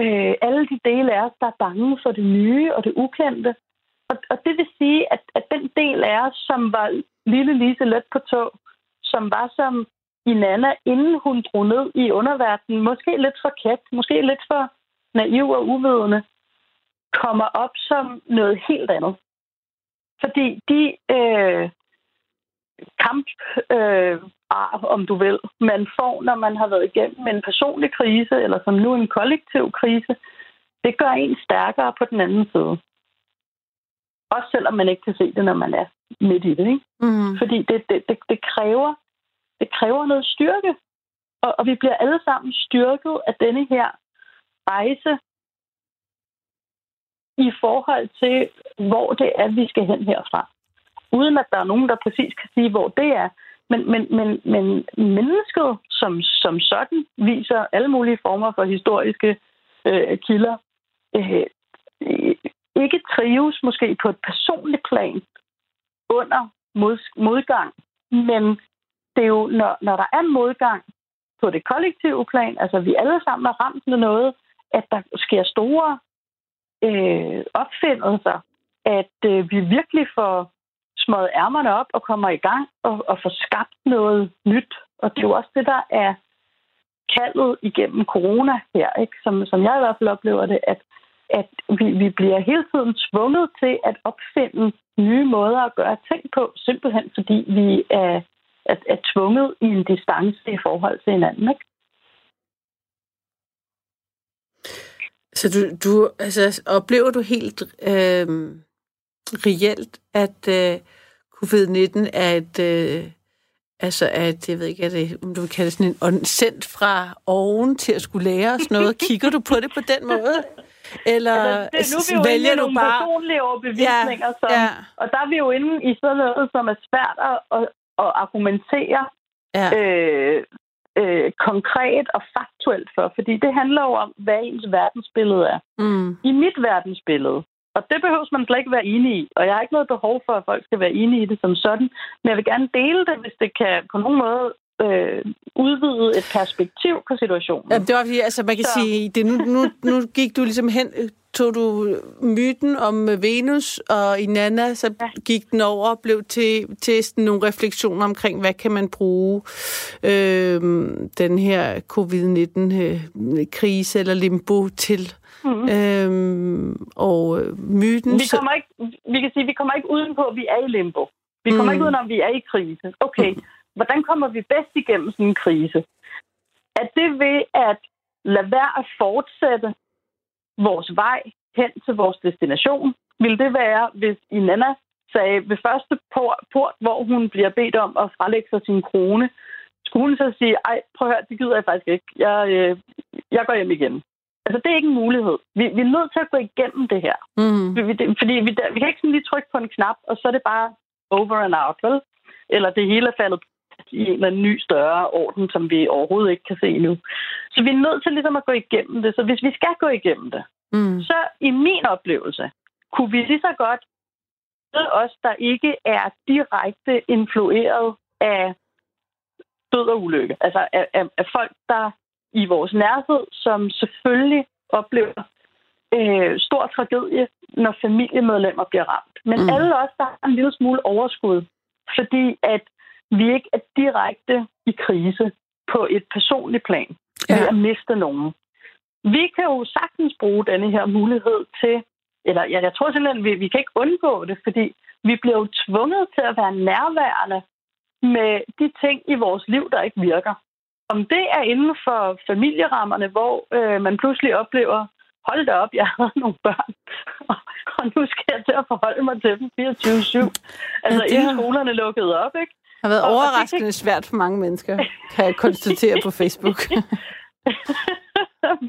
øh, alle de dele af os, der er bange for det nye og det ukendte. Og, og det vil sige, at, at den del af os, som var lille Lise let på tog, som var som i Nana, inden hun drog ned i underverdenen, måske lidt for kæft, måske lidt for naiv og uvidende, kommer op som noget helt andet. Fordi de øh, kamp, øh, om du vil, man får, når man har været igennem en personlig krise, eller som nu en kollektiv krise, det gør en stærkere på den anden side. Også selvom man ikke kan se det, når man er midt i det. Ikke? Mm. Fordi det, det, det, det, kræver, det kræver noget styrke. Og, og vi bliver alle sammen styrket af denne her rejse i forhold til, hvor det er, vi skal hen herfra. Uden at der er nogen, der præcis kan sige, hvor det er. Men, men, men, men mennesket som, som sådan viser alle mulige former for historiske øh, kilder. Øh, ikke trives måske på et personligt plan under mod, modgang, men det er jo, når, når der er modgang på det kollektive plan, altså vi alle sammen er ramt med noget, at der sker store øh, opfindelser, at øh, vi virkelig får smøget ærmerne op og kommer i gang og, og får skabt noget nyt. Og det er jo også det, der er kaldet igennem corona her, ikke? Som, som jeg i hvert fald oplever det, at, at vi, vi bliver hele tiden tvunget til at opfinde nye måder at gøre ting på, simpelthen fordi vi er, er, er tvunget i en distance i forhold til hinanden. Ikke?
Så du, du altså, oplever du helt øh, reelt, at øh, covid-19 er et... Øh, altså, at, jeg ved ikke, er det, om du vil kalde det sådan en sendt fra oven til at skulle lære os noget. Kigger du på det på den måde? Eller
altså, det, nu er vi jo vælger i nogle bare... personlige overbevisninger, ja, som, ja. og der er vi jo inde i sådan noget, som er svært at, at, at argumentere ja. øh, øh, konkret og faktuelt for, fordi det handler jo om, hvad ens verdensbillede er. Mm. I mit verdensbillede, og det behøver man slet ikke være enig i. Og jeg har ikke noget behov for, at folk skal være enige i det som sådan. Men jeg vil gerne dele det, hvis det kan på nogen måde øh, udvide et perspektiv på situationen.
Ja, det var fordi, altså man kan Så. sige, det, nu, nu, nu gik du ligesom hen, tog du myten om Venus, og i Nana, så ja. gik den over og blev til, til sådan nogle refleksioner omkring, hvad kan man bruge øh, den her covid-19-krise øh, eller limbo til. Mm. Øhm, og øh, myten...
Vi, kommer ikke, vi kan sige, vi kommer ikke udenpå, at vi er i limbo. Vi kommer mm. ikke udenom, at vi er i krise. Okay, hvordan kommer vi bedst igennem sådan en krise? Er det ved at lade være at fortsætte vores vej hen til vores destination? Vil det være, hvis i Nana sagde ved første port, port, hvor hun bliver bedt om at frelægge sig sin krone, skulle hun så sige, ej, prøv at høre, det gider jeg faktisk ikke. Jeg, øh, jeg går hjem igen. Altså, det er ikke en mulighed. Vi, vi er nødt til at gå igennem det her.
Mm.
Vi, det, fordi vi, vi kan ikke sådan lige trykke på en knap, og så er det bare over and out, vel? Eller det hele er faldet i en eller anden ny større orden, som vi overhovedet ikke kan se nu. Så vi er nødt til ligesom at gå igennem det. Så hvis vi skal gå igennem det,
Mm.
så i min oplevelse, kunne vi lige så godt os, der ikke er direkte influeret af død og ulykke. Altså af, af, af folk, der i vores nærhed, som selvfølgelig oplever øh, stor tragedie, når familiemedlemmer bliver ramt. Men
Mm.
alle os, der har en lille smule overskud, fordi at vi ikke er direkte i krise på et personligt plan
Ja.
ved at miste nogen. Vi kan jo sagtens bruge denne her mulighed til, eller ja, jeg tror simpelthen, vi, vi kan ikke undgå det, fordi vi bliver jo tvunget til at være nærværende med de ting i vores liv, der ikke virker. Om det er inden for familierammerne, hvor øh, man pludselig oplever, hold da op, jeg havde nogle børn, og, og nu skal jeg til at forholde mig til dem 24-7. Altså,
det
inden
har-
skolerne lukkede op, ikke?
har været
Og- og det
overraskende svært for mange mennesker, kan jeg konstatere på Facebook.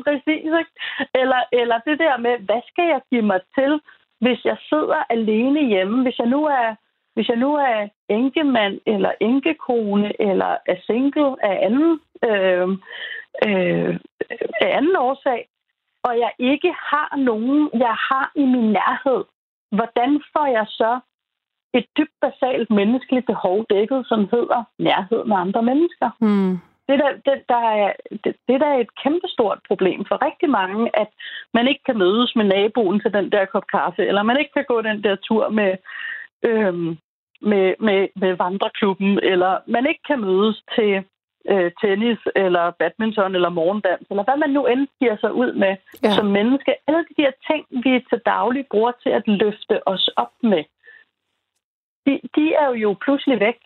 Præcis, ikke? Eller, eller det der med, hvad skal jeg give mig til, hvis jeg sidder alene hjemme? Hvis jeg nu er, hvis jeg nu er enkemand, eller enkekone, eller er single af anden, øh, øh, af anden årsag, og jeg ikke har nogen, jeg har i min nærhed, hvordan får jeg så et dybt basalt menneskeligt behov dækket, som hedder nærhed med andre mennesker?
Mm.
det, der, det, der er, det, det der er et kæmpestort problem for rigtig mange, at man ikke kan mødes med naboen til den der kop kaffe, eller man ikke kan gå den der tur med, øhm, med, med, med vandreklubben, eller man ikke kan mødes til øh, tennis, eller badminton, eller morgendans, eller hvad man nu end giver sig ud med
Ja.
som menneske. Alle de der ting, vi til daglig bruger til at løfte os op med, de, de er jo pludselig væk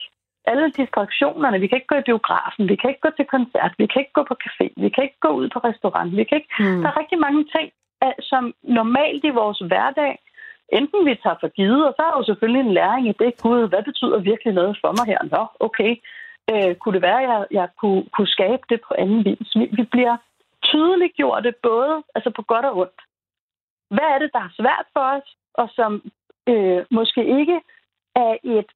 alle distraktionerne. Vi kan ikke gå i biografen, vi kan ikke gå til koncert, vi kan ikke gå på café, vi kan ikke gå ud på restaurant, vi kan ikke...
Mm.
Der er rigtig mange ting, at- som normalt i vores hverdag, enten vi tager for givet, og så er jo selvfølgelig en læring i det, gud, hvad betyder virkelig noget for mig her? Nå, okay, øh, kunne det være, at jeg, jeg kunne, kunne skabe det på anden vis? Vi, vi bliver tydeligt gjort det både altså på godt og ondt. Hvad er det, der er svært for os, og som øh, måske ikke er et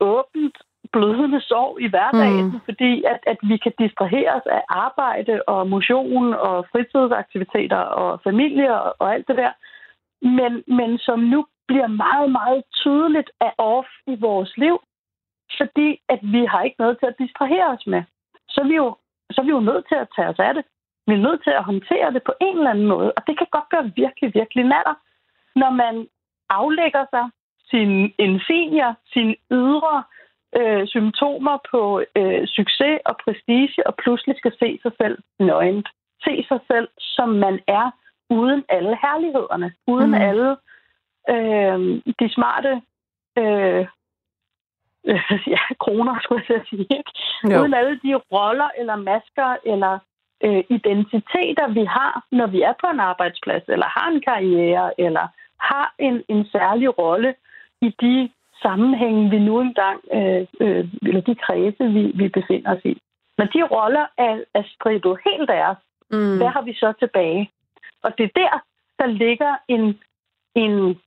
åbent blødende sorg i hverdagen,
mm.
fordi at, at vi kan distraheres af arbejde og motion og fritidsaktiviteter og familie og, og alt det der, men, men som nu bliver meget, meget tydeligt af off i vores liv, fordi at vi har ikke noget til at distrahere os med. Så er vi jo, så er vi jo nødt til at tage os af det. Vi er nødt til at håndtere det på en eller anden måde, og det kan godt gøre virkelig, virkelig natter, når man aflægger sig sin insignier, sine ydre øh, symptomer på øh, succes og prestige, og pludselig skal se sig selv nøgent. Se sig selv, som man er, uden alle herlighederne, uden
Mm.
alle øh, de smarte øh, øh, ja, kroner, skulle jeg sige. Ikke?
Jo.
Uden alle de roller eller masker eller øh, identiteter, vi har, når vi er på en arbejdsplads, eller har en karriere, eller har en, en særlig rolle i de sammenhænge, vi nu engang, øh, øh, eller de kredse, vi, vi befinder os i. Når de roller er, er strippet helt af os,
Mm.
hvad har vi så tilbage? Og det er der, der ligger en, en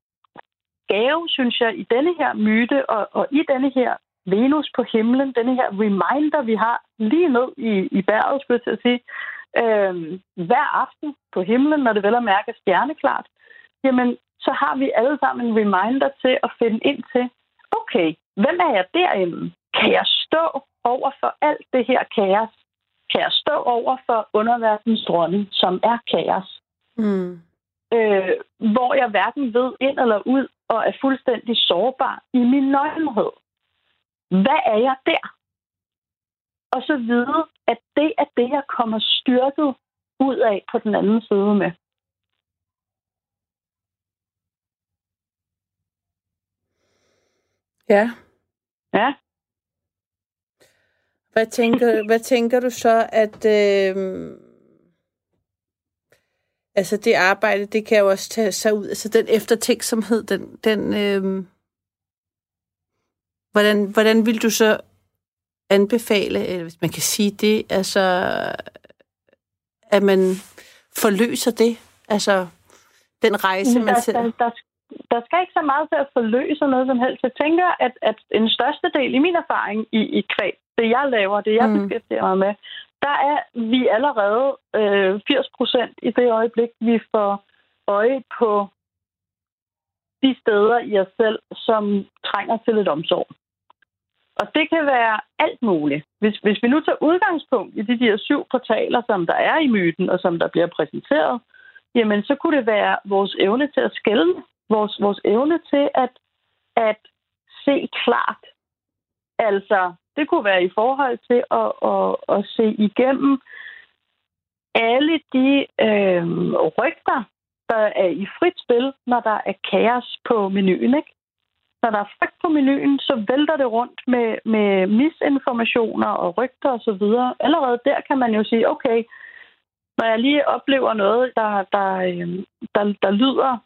gave, synes jeg, i denne her myte, og, og i denne her Venus på himlen, denne her reminder, vi har lige ned i, i bæret, skulle jeg til at sige, øh, hver aften på himlen, når det vel er mærke stjerneklart, jamen, så har vi alle sammen en reminder til at finde ind til, okay, hvem er jeg derinde? Kan jeg stå over for alt det her kaos? Kan jeg stå over for underverdens dronning, som er kaos?
Mm.
øh, hvor jeg hverken ved ind eller ud, og er fuldstændig sårbar i min nøgenhed. Hvad er jeg der? Og så vide, at det er det, jeg kommer styrket ud af på den anden side med.
Ja.
Ja,
Hvad tænker, hvad tænker du så, at... Øh, altså det arbejde, det kan jo også tage sig ud. Altså den eftertænksomhed, den... den øh, hvordan, hvordan vil du så anbefale, eller hvis man kan sige det, altså, at man forløser det? Altså, den rejse, man
der,
selv...
der, der, der skal ikke så meget til at forløse noget som helst. Jeg tænker, at, at en største del i min erfaring i, i kvæg, det jeg laver, det jeg mm. beskæftiger mig med, der er vi allerede øh, 80 procent i det øjeblik, vi får øje på de steder i os selv, som trænger til lidt omsorg. Og det kan være alt muligt. Hvis, hvis vi nu tager udgangspunkt i de der syv portaler, som der er i myten, og som der bliver præsenteret, jamen så kunne det være vores evne til at skælne, vores, vores evne til at, at se klart. Altså, det kunne være i forhold til at, at, at se igennem alle de øh, rygter, der er i frit spil, når der er kaos på menuen. Ikke? Når der er frygt på menuen, så vælter det rundt med, med misinformationer og rygter osv. Allerede der kan man jo sige, okay, når jeg lige oplever noget, der, der, øh, der, der lyder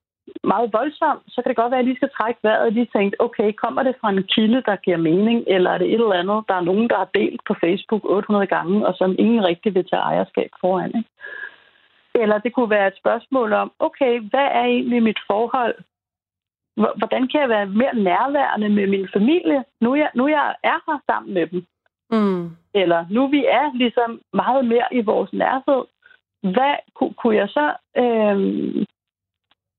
meget voldsomt, så kan det godt være, at jeg lige skal trække vejret og lige tænke, okay, kommer det fra en kilde, der giver mening, eller er det et eller andet, der er nogen, der har delt på Facebook 800 gange, og som ingen rigtig vil tage ejerskab foran. Ikke? Eller det kunne være et spørgsmål om, okay, hvad er egentlig mit forhold? Hvordan kan jeg være mere nærværende med min familie, nu jeg, nu jeg er her sammen med dem? Mm. Eller nu vi er ligesom meget mere i vores nærhed, hvad kunne, kunne jeg så øh,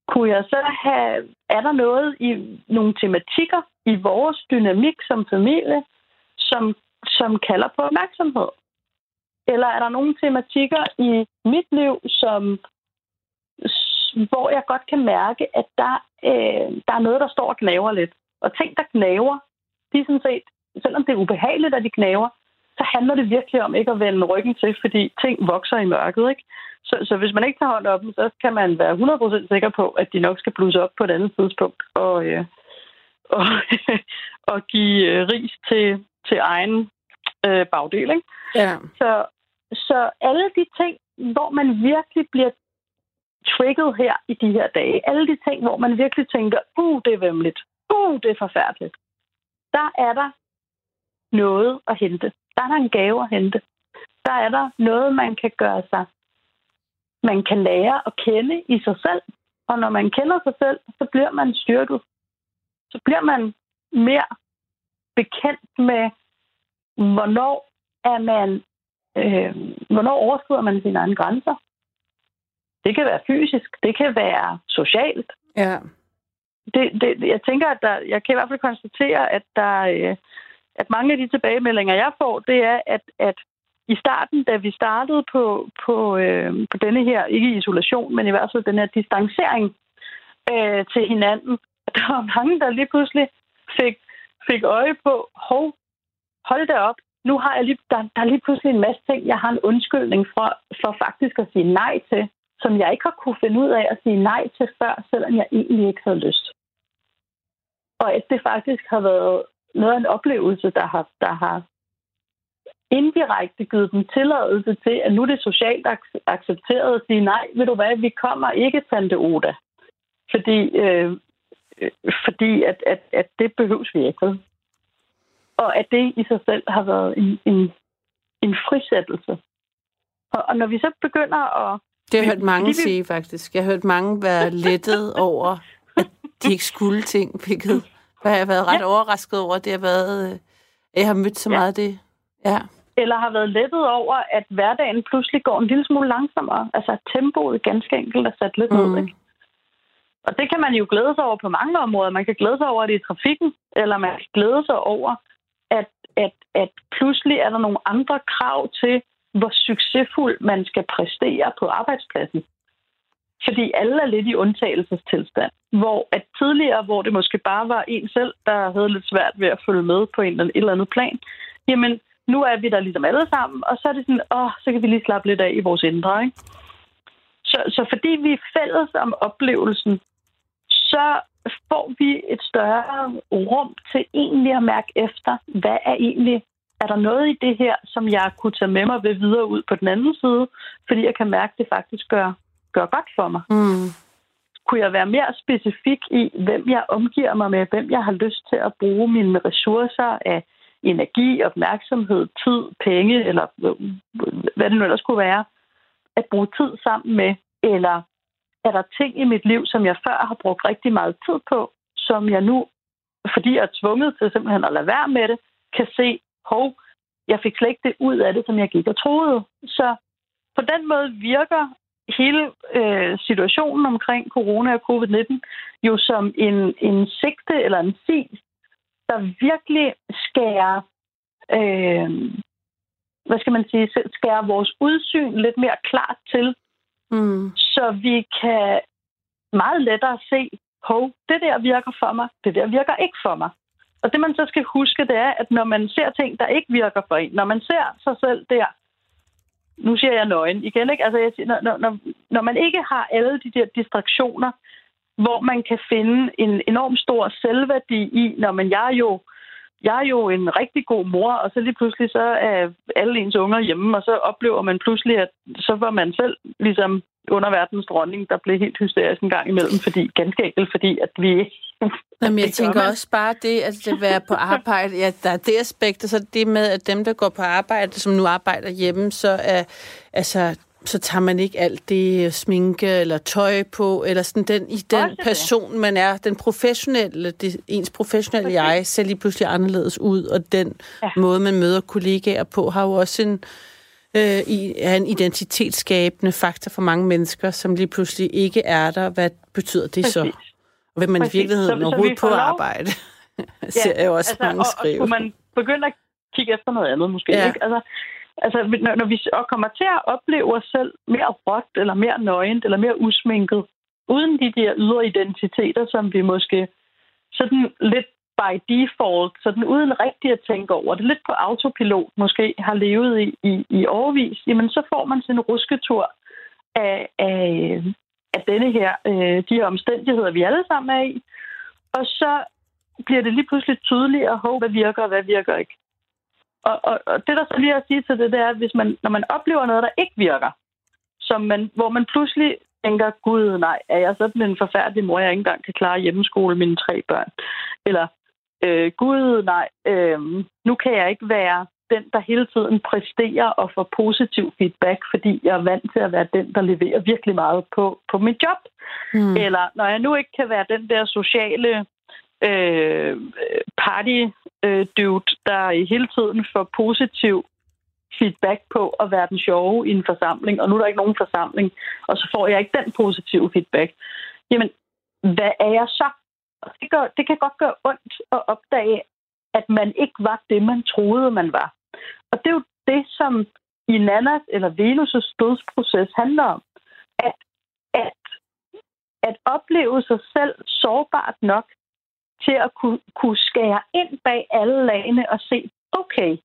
kunne jeg så have, er der noget i nogle tematikker i vores dynamik som familie, som, som kalder på opmærksomhed? Eller er der nogle tematikker i mit liv, som, hvor jeg godt kan mærke, at der, øh, der er noget, der står og knaver lidt. Og ting, der knaver, de er sådan set, selvom det er ubehageligt, at de knaver, så handler det virkelig om ikke at vende ryggen til, fordi ting vokser i mørket. Ikke? Så, så hvis man ikke tager hånd om dem, så kan man være 100% sikker på, at de nok skal blusse op på et andet tidspunkt og, øh, og, og give øh, ris til, til egen øh, bagdel. Ikke?
Ja.
Så, så alle de ting, hvor man virkelig bliver trigget her i de her dage, alle de ting, hvor man virkelig tænker, uh, det er vemmeligt, uh, det er forfærdeligt, der er der noget at hente. Der er der en gave at hente. Der er der noget, man kan gøre sig man kan lære at kende i sig selv. Og når man kender sig selv, så bliver man styrket. Så bliver man mere bekendt med, hvornår er man, øh, hvornår overskrider man sine egne grænser. Det kan være fysisk, det kan være socialt.
Ja.
Det, det, jeg tænker, at der, jeg kan i hvert fald konstatere, at der, øh, at mange af de tilbagemeldinger, jeg får, det er, at, at i starten, da vi startede på, på, øh, på denne her, ikke isolation, men i hvert fald den her distancering øh, til hinanden, der var mange, der lige pludselig fik, fik øje på, hov, hold da op, nu har jeg lige, der, der er lige pludselig en masse ting, jeg har en undskyldning for, for faktisk at sige nej til, som jeg ikke har kunne finde ud af at sige nej til før, selvom jeg egentlig ikke havde lyst. Og at det faktisk har været noget af en oplevelse, der har, der har indirekte givet dem tilladelse til, at nu er det socialt accepteret at sige, nej, ved du hvad, vi kommer ikke, Tante Oda. Fordi, øh, fordi at, at, at det behøves vi ikke. Og at det i sig selv har været en, en, en frisættelse. Og, og når vi så begynder at...
Det har jeg hørt mange vi, sige, faktisk. Jeg har hørt mange være lettet over, at de ikke skulle ting, hvilket jeg har været ret ja. overrasket over. Det har været... Øh, jeg har mødt så meget af det. Ja
eller har været lettet over, at hverdagen pludselig går en lille smule langsommere. Altså at tempoet ganske enkelt er sat lidt mm. ned. Ikke? Og det kan man jo glæde sig over på mange områder. Man kan glæde sig over det i trafikken, eller man kan glæde sig over, at, at, at pludselig er der nogle andre krav til, hvor succesfuld man skal præstere på arbejdspladsen. Fordi alle er lidt i undtagelsestilstand. Hvor at tidligere, hvor det måske bare var en selv, der havde lidt svært ved at følge med på en eller andet plan, jamen nu er vi der ligesom alle sammen, og så er det sådan, åh, så kan vi lige slappe lidt af i vores indre, ikke? Så, så fordi vi er fælles om oplevelsen, så får vi et større rum til egentlig at mærke efter, hvad er egentlig, er der noget i det her, som jeg kunne tage med mig ved videre ud på den anden side, fordi jeg kan mærke, at det faktisk gør, gør godt for mig. Mm. kunne jeg være mere specifik i, hvem jeg omgiver mig med, hvem jeg har lyst til at bruge mine ressourcer af energi, opmærksomhed, tid, penge, eller hvad det nu ellers kunne være, at bruge tid sammen med, eller er der ting i mit liv, som jeg før har brugt rigtig meget tid på, som jeg nu, fordi jeg er tvunget til simpelthen at lade være med det, kan se, hov, jeg fik slet ikke det ud af det, som jeg gik og troede. Så på den måde virker hele øh, situationen omkring corona og covid-19 jo som en, en sigte eller en sig, der virkelig skærer, øh, hvad skal man sige, skærer vores udsyn lidt mere klart til, mm. så vi kan meget lettere se, hov, det der virker for mig, det der virker ikke for mig. Og det man så skal huske, det er, at når man ser ting, der ikke virker for en, når man ser sig selv der, nu siger jeg nøgen igen, ikke? Altså, jeg siger, når, når, når man ikke har alle de der distraktioner, hvor man kan finde en enorm stor selvværdi i, når man jeg er jo jeg er jo en rigtig god mor, og så lige pludselig så er alle ens unger hjemme, og så oplever man pludselig, at så var man selv ligesom underverdens dronning, der blev helt hysterisk en gang imellem, fordi ganske enkelt, fordi at vi...
Jamen, jeg tænker også bare det, at det være på arbejde, ja, der er det aspekt, og så det med, at dem, der går på arbejde, som nu arbejder hjemme, så er, altså, så tager man ikke alt det sminke eller tøj på, eller sådan den, i den Også person, det. man er. Den professionelle, det, ens professionelle okay. jeg ser lige pludselig anderledes ud, og den ja. måde, man møder kollegaer på, har jo også en, øh, i, er en identitetsskabende faktor for mange mennesker, som lige pludselig ikke er der. Hvad betyder det Præcis. så? Og vil man Præcis. i virkeligheden så, overhovedet så på lov... arbejde? ser ja, jeg også altså, mange skrive. Og,
og man begynde at kigge efter noget andet måske, ja. ikke? Altså, Altså, når, når vi kommer til at opleve os selv mere råt, eller mere nøgent, eller mere usminket, uden de der ydre identiteter, som vi måske sådan lidt by default, sådan uden rigtig at tænke over det, lidt på autopilot måske har levet i, i, i overvis, jamen så får man sådan en rusketur af, af, af denne her, øh, de her omstændigheder, vi alle sammen er i. Og så bliver det lige pludselig tydeligt, at hvad virker og hvad virker ikke. Og, og, og det, der så lige at sige til det, det er, at hvis man, når man oplever noget, der ikke virker, som man, hvor man pludselig tænker, gud nej, er jeg sådan en forfærdelig mor, jeg ikke engang kan klare hjemmeskole mine tre børn? Eller, øh, gud nej, øh, nu kan jeg ikke være den, der hele tiden præsterer og får positiv feedback, fordi jeg er vant til at være den, der leverer virkelig meget på, på mit job. Mm. Eller når jeg nu ikke kan være den der sociale øh, party øh, dude, der hele tiden får positiv feedback på at være den sjove i en forsamling, og nu er der ikke nogen forsamling, og så får jeg ikke den positive feedback. Jamen, hvad er jeg så? Det, gør, det kan godt gøre ondt at opdage, at man ikke var det, man troede, man var. Og det er jo det, som i Nannas eller Venus' dødsproces handler om. At, at, at opleve sig selv sårbart nok til at kunne, kunne skære ind bag alle lagene og se, okay,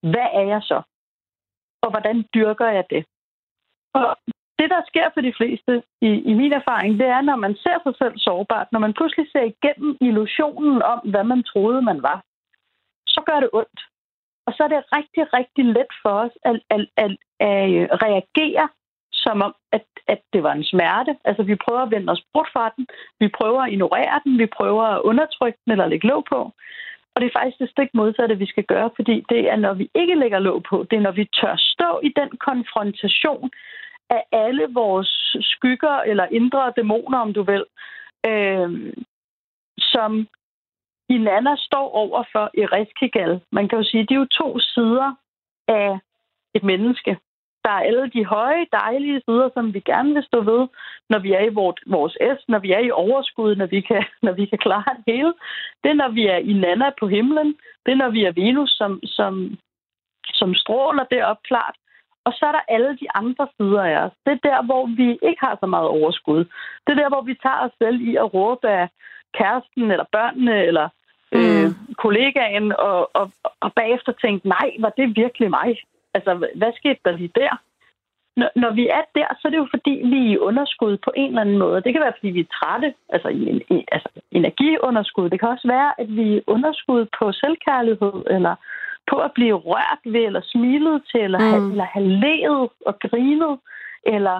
hvad er jeg så? Og hvordan dyrker jeg det? Og det, der sker for de fleste i, i min erfaring, det er, når man ser sig selv sårbart, når man pludselig ser igennem illusionen om, hvad man troede, man var, så gør det ondt. Og så er det rigtig, rigtig let for os at, at, at, at øh, reagere som om, at, at det var en smerte. Altså, vi prøver at vende os bort fra den. Vi prøver at ignorere den. Vi prøver at undertrykke den eller lægge låg på. Og det er faktisk det stik modsatte, vi skal gøre, fordi det er, når vi ikke lægger låg på, det er, når vi tør stå i den konfrontation af alle vores skygger eller indre dæmoner, om du vil, øh, som Inanna står over for i Reskigal. Man kan jo sige, at det er jo to sider af et menneske der er alle de høje, dejlige sider, som vi gerne vil stå ved, når vi er i vores, vores S, når vi er i overskud, når vi, kan, når vi kan klare det hele. Det er, når vi er i Nana på himlen. Det er, når vi er Venus, som, som, som stråler derop klart. Og så er der alle de andre sider af os. Det er der, hvor vi ikke har så meget overskud. Det er der, hvor vi tager os selv i at råbe af kæresten, eller børnene, eller øh, mm. kollegaen, og, og, og bagefter tænke, nej, var det virkelig mig? Altså, hvad skete der lige der? Når, når vi er der, så er det jo fordi, vi er i underskud på en eller anden måde. Det kan være, fordi vi er trætte, altså, i, i, altså energiunderskud. Det kan også være, at vi er underskud på selvkærlighed, eller på at blive rørt ved, eller smilet til, eller, mm. have, eller have levet og grinet, eller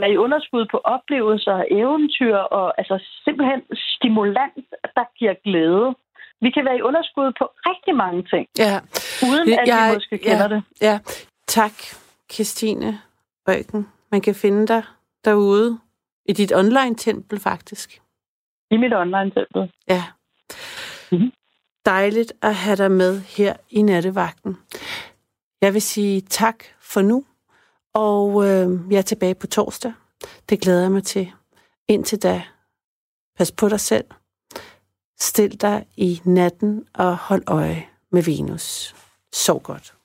være i underskud på oplevelser og eventyr, og altså simpelthen stimulans, der giver glæde. Vi kan være i underskud på rigtig mange ting,
Ja,
uden at
jeg,
vi måske kender
ja,
det.
Ja, tak, Christine Røgen. Man kan finde dig derude i dit online-tempel, faktisk.
I mit online-tempel.
Ja.
Mhm.
Dejligt at have dig med her i nattevagten. Jeg vil sige tak for nu, og øh, jeg er tilbage på torsdag. Det glæder jeg mig til. Indtil da, pas på dig selv. Stil dig i natten og hold øje med Venus. Sov godt.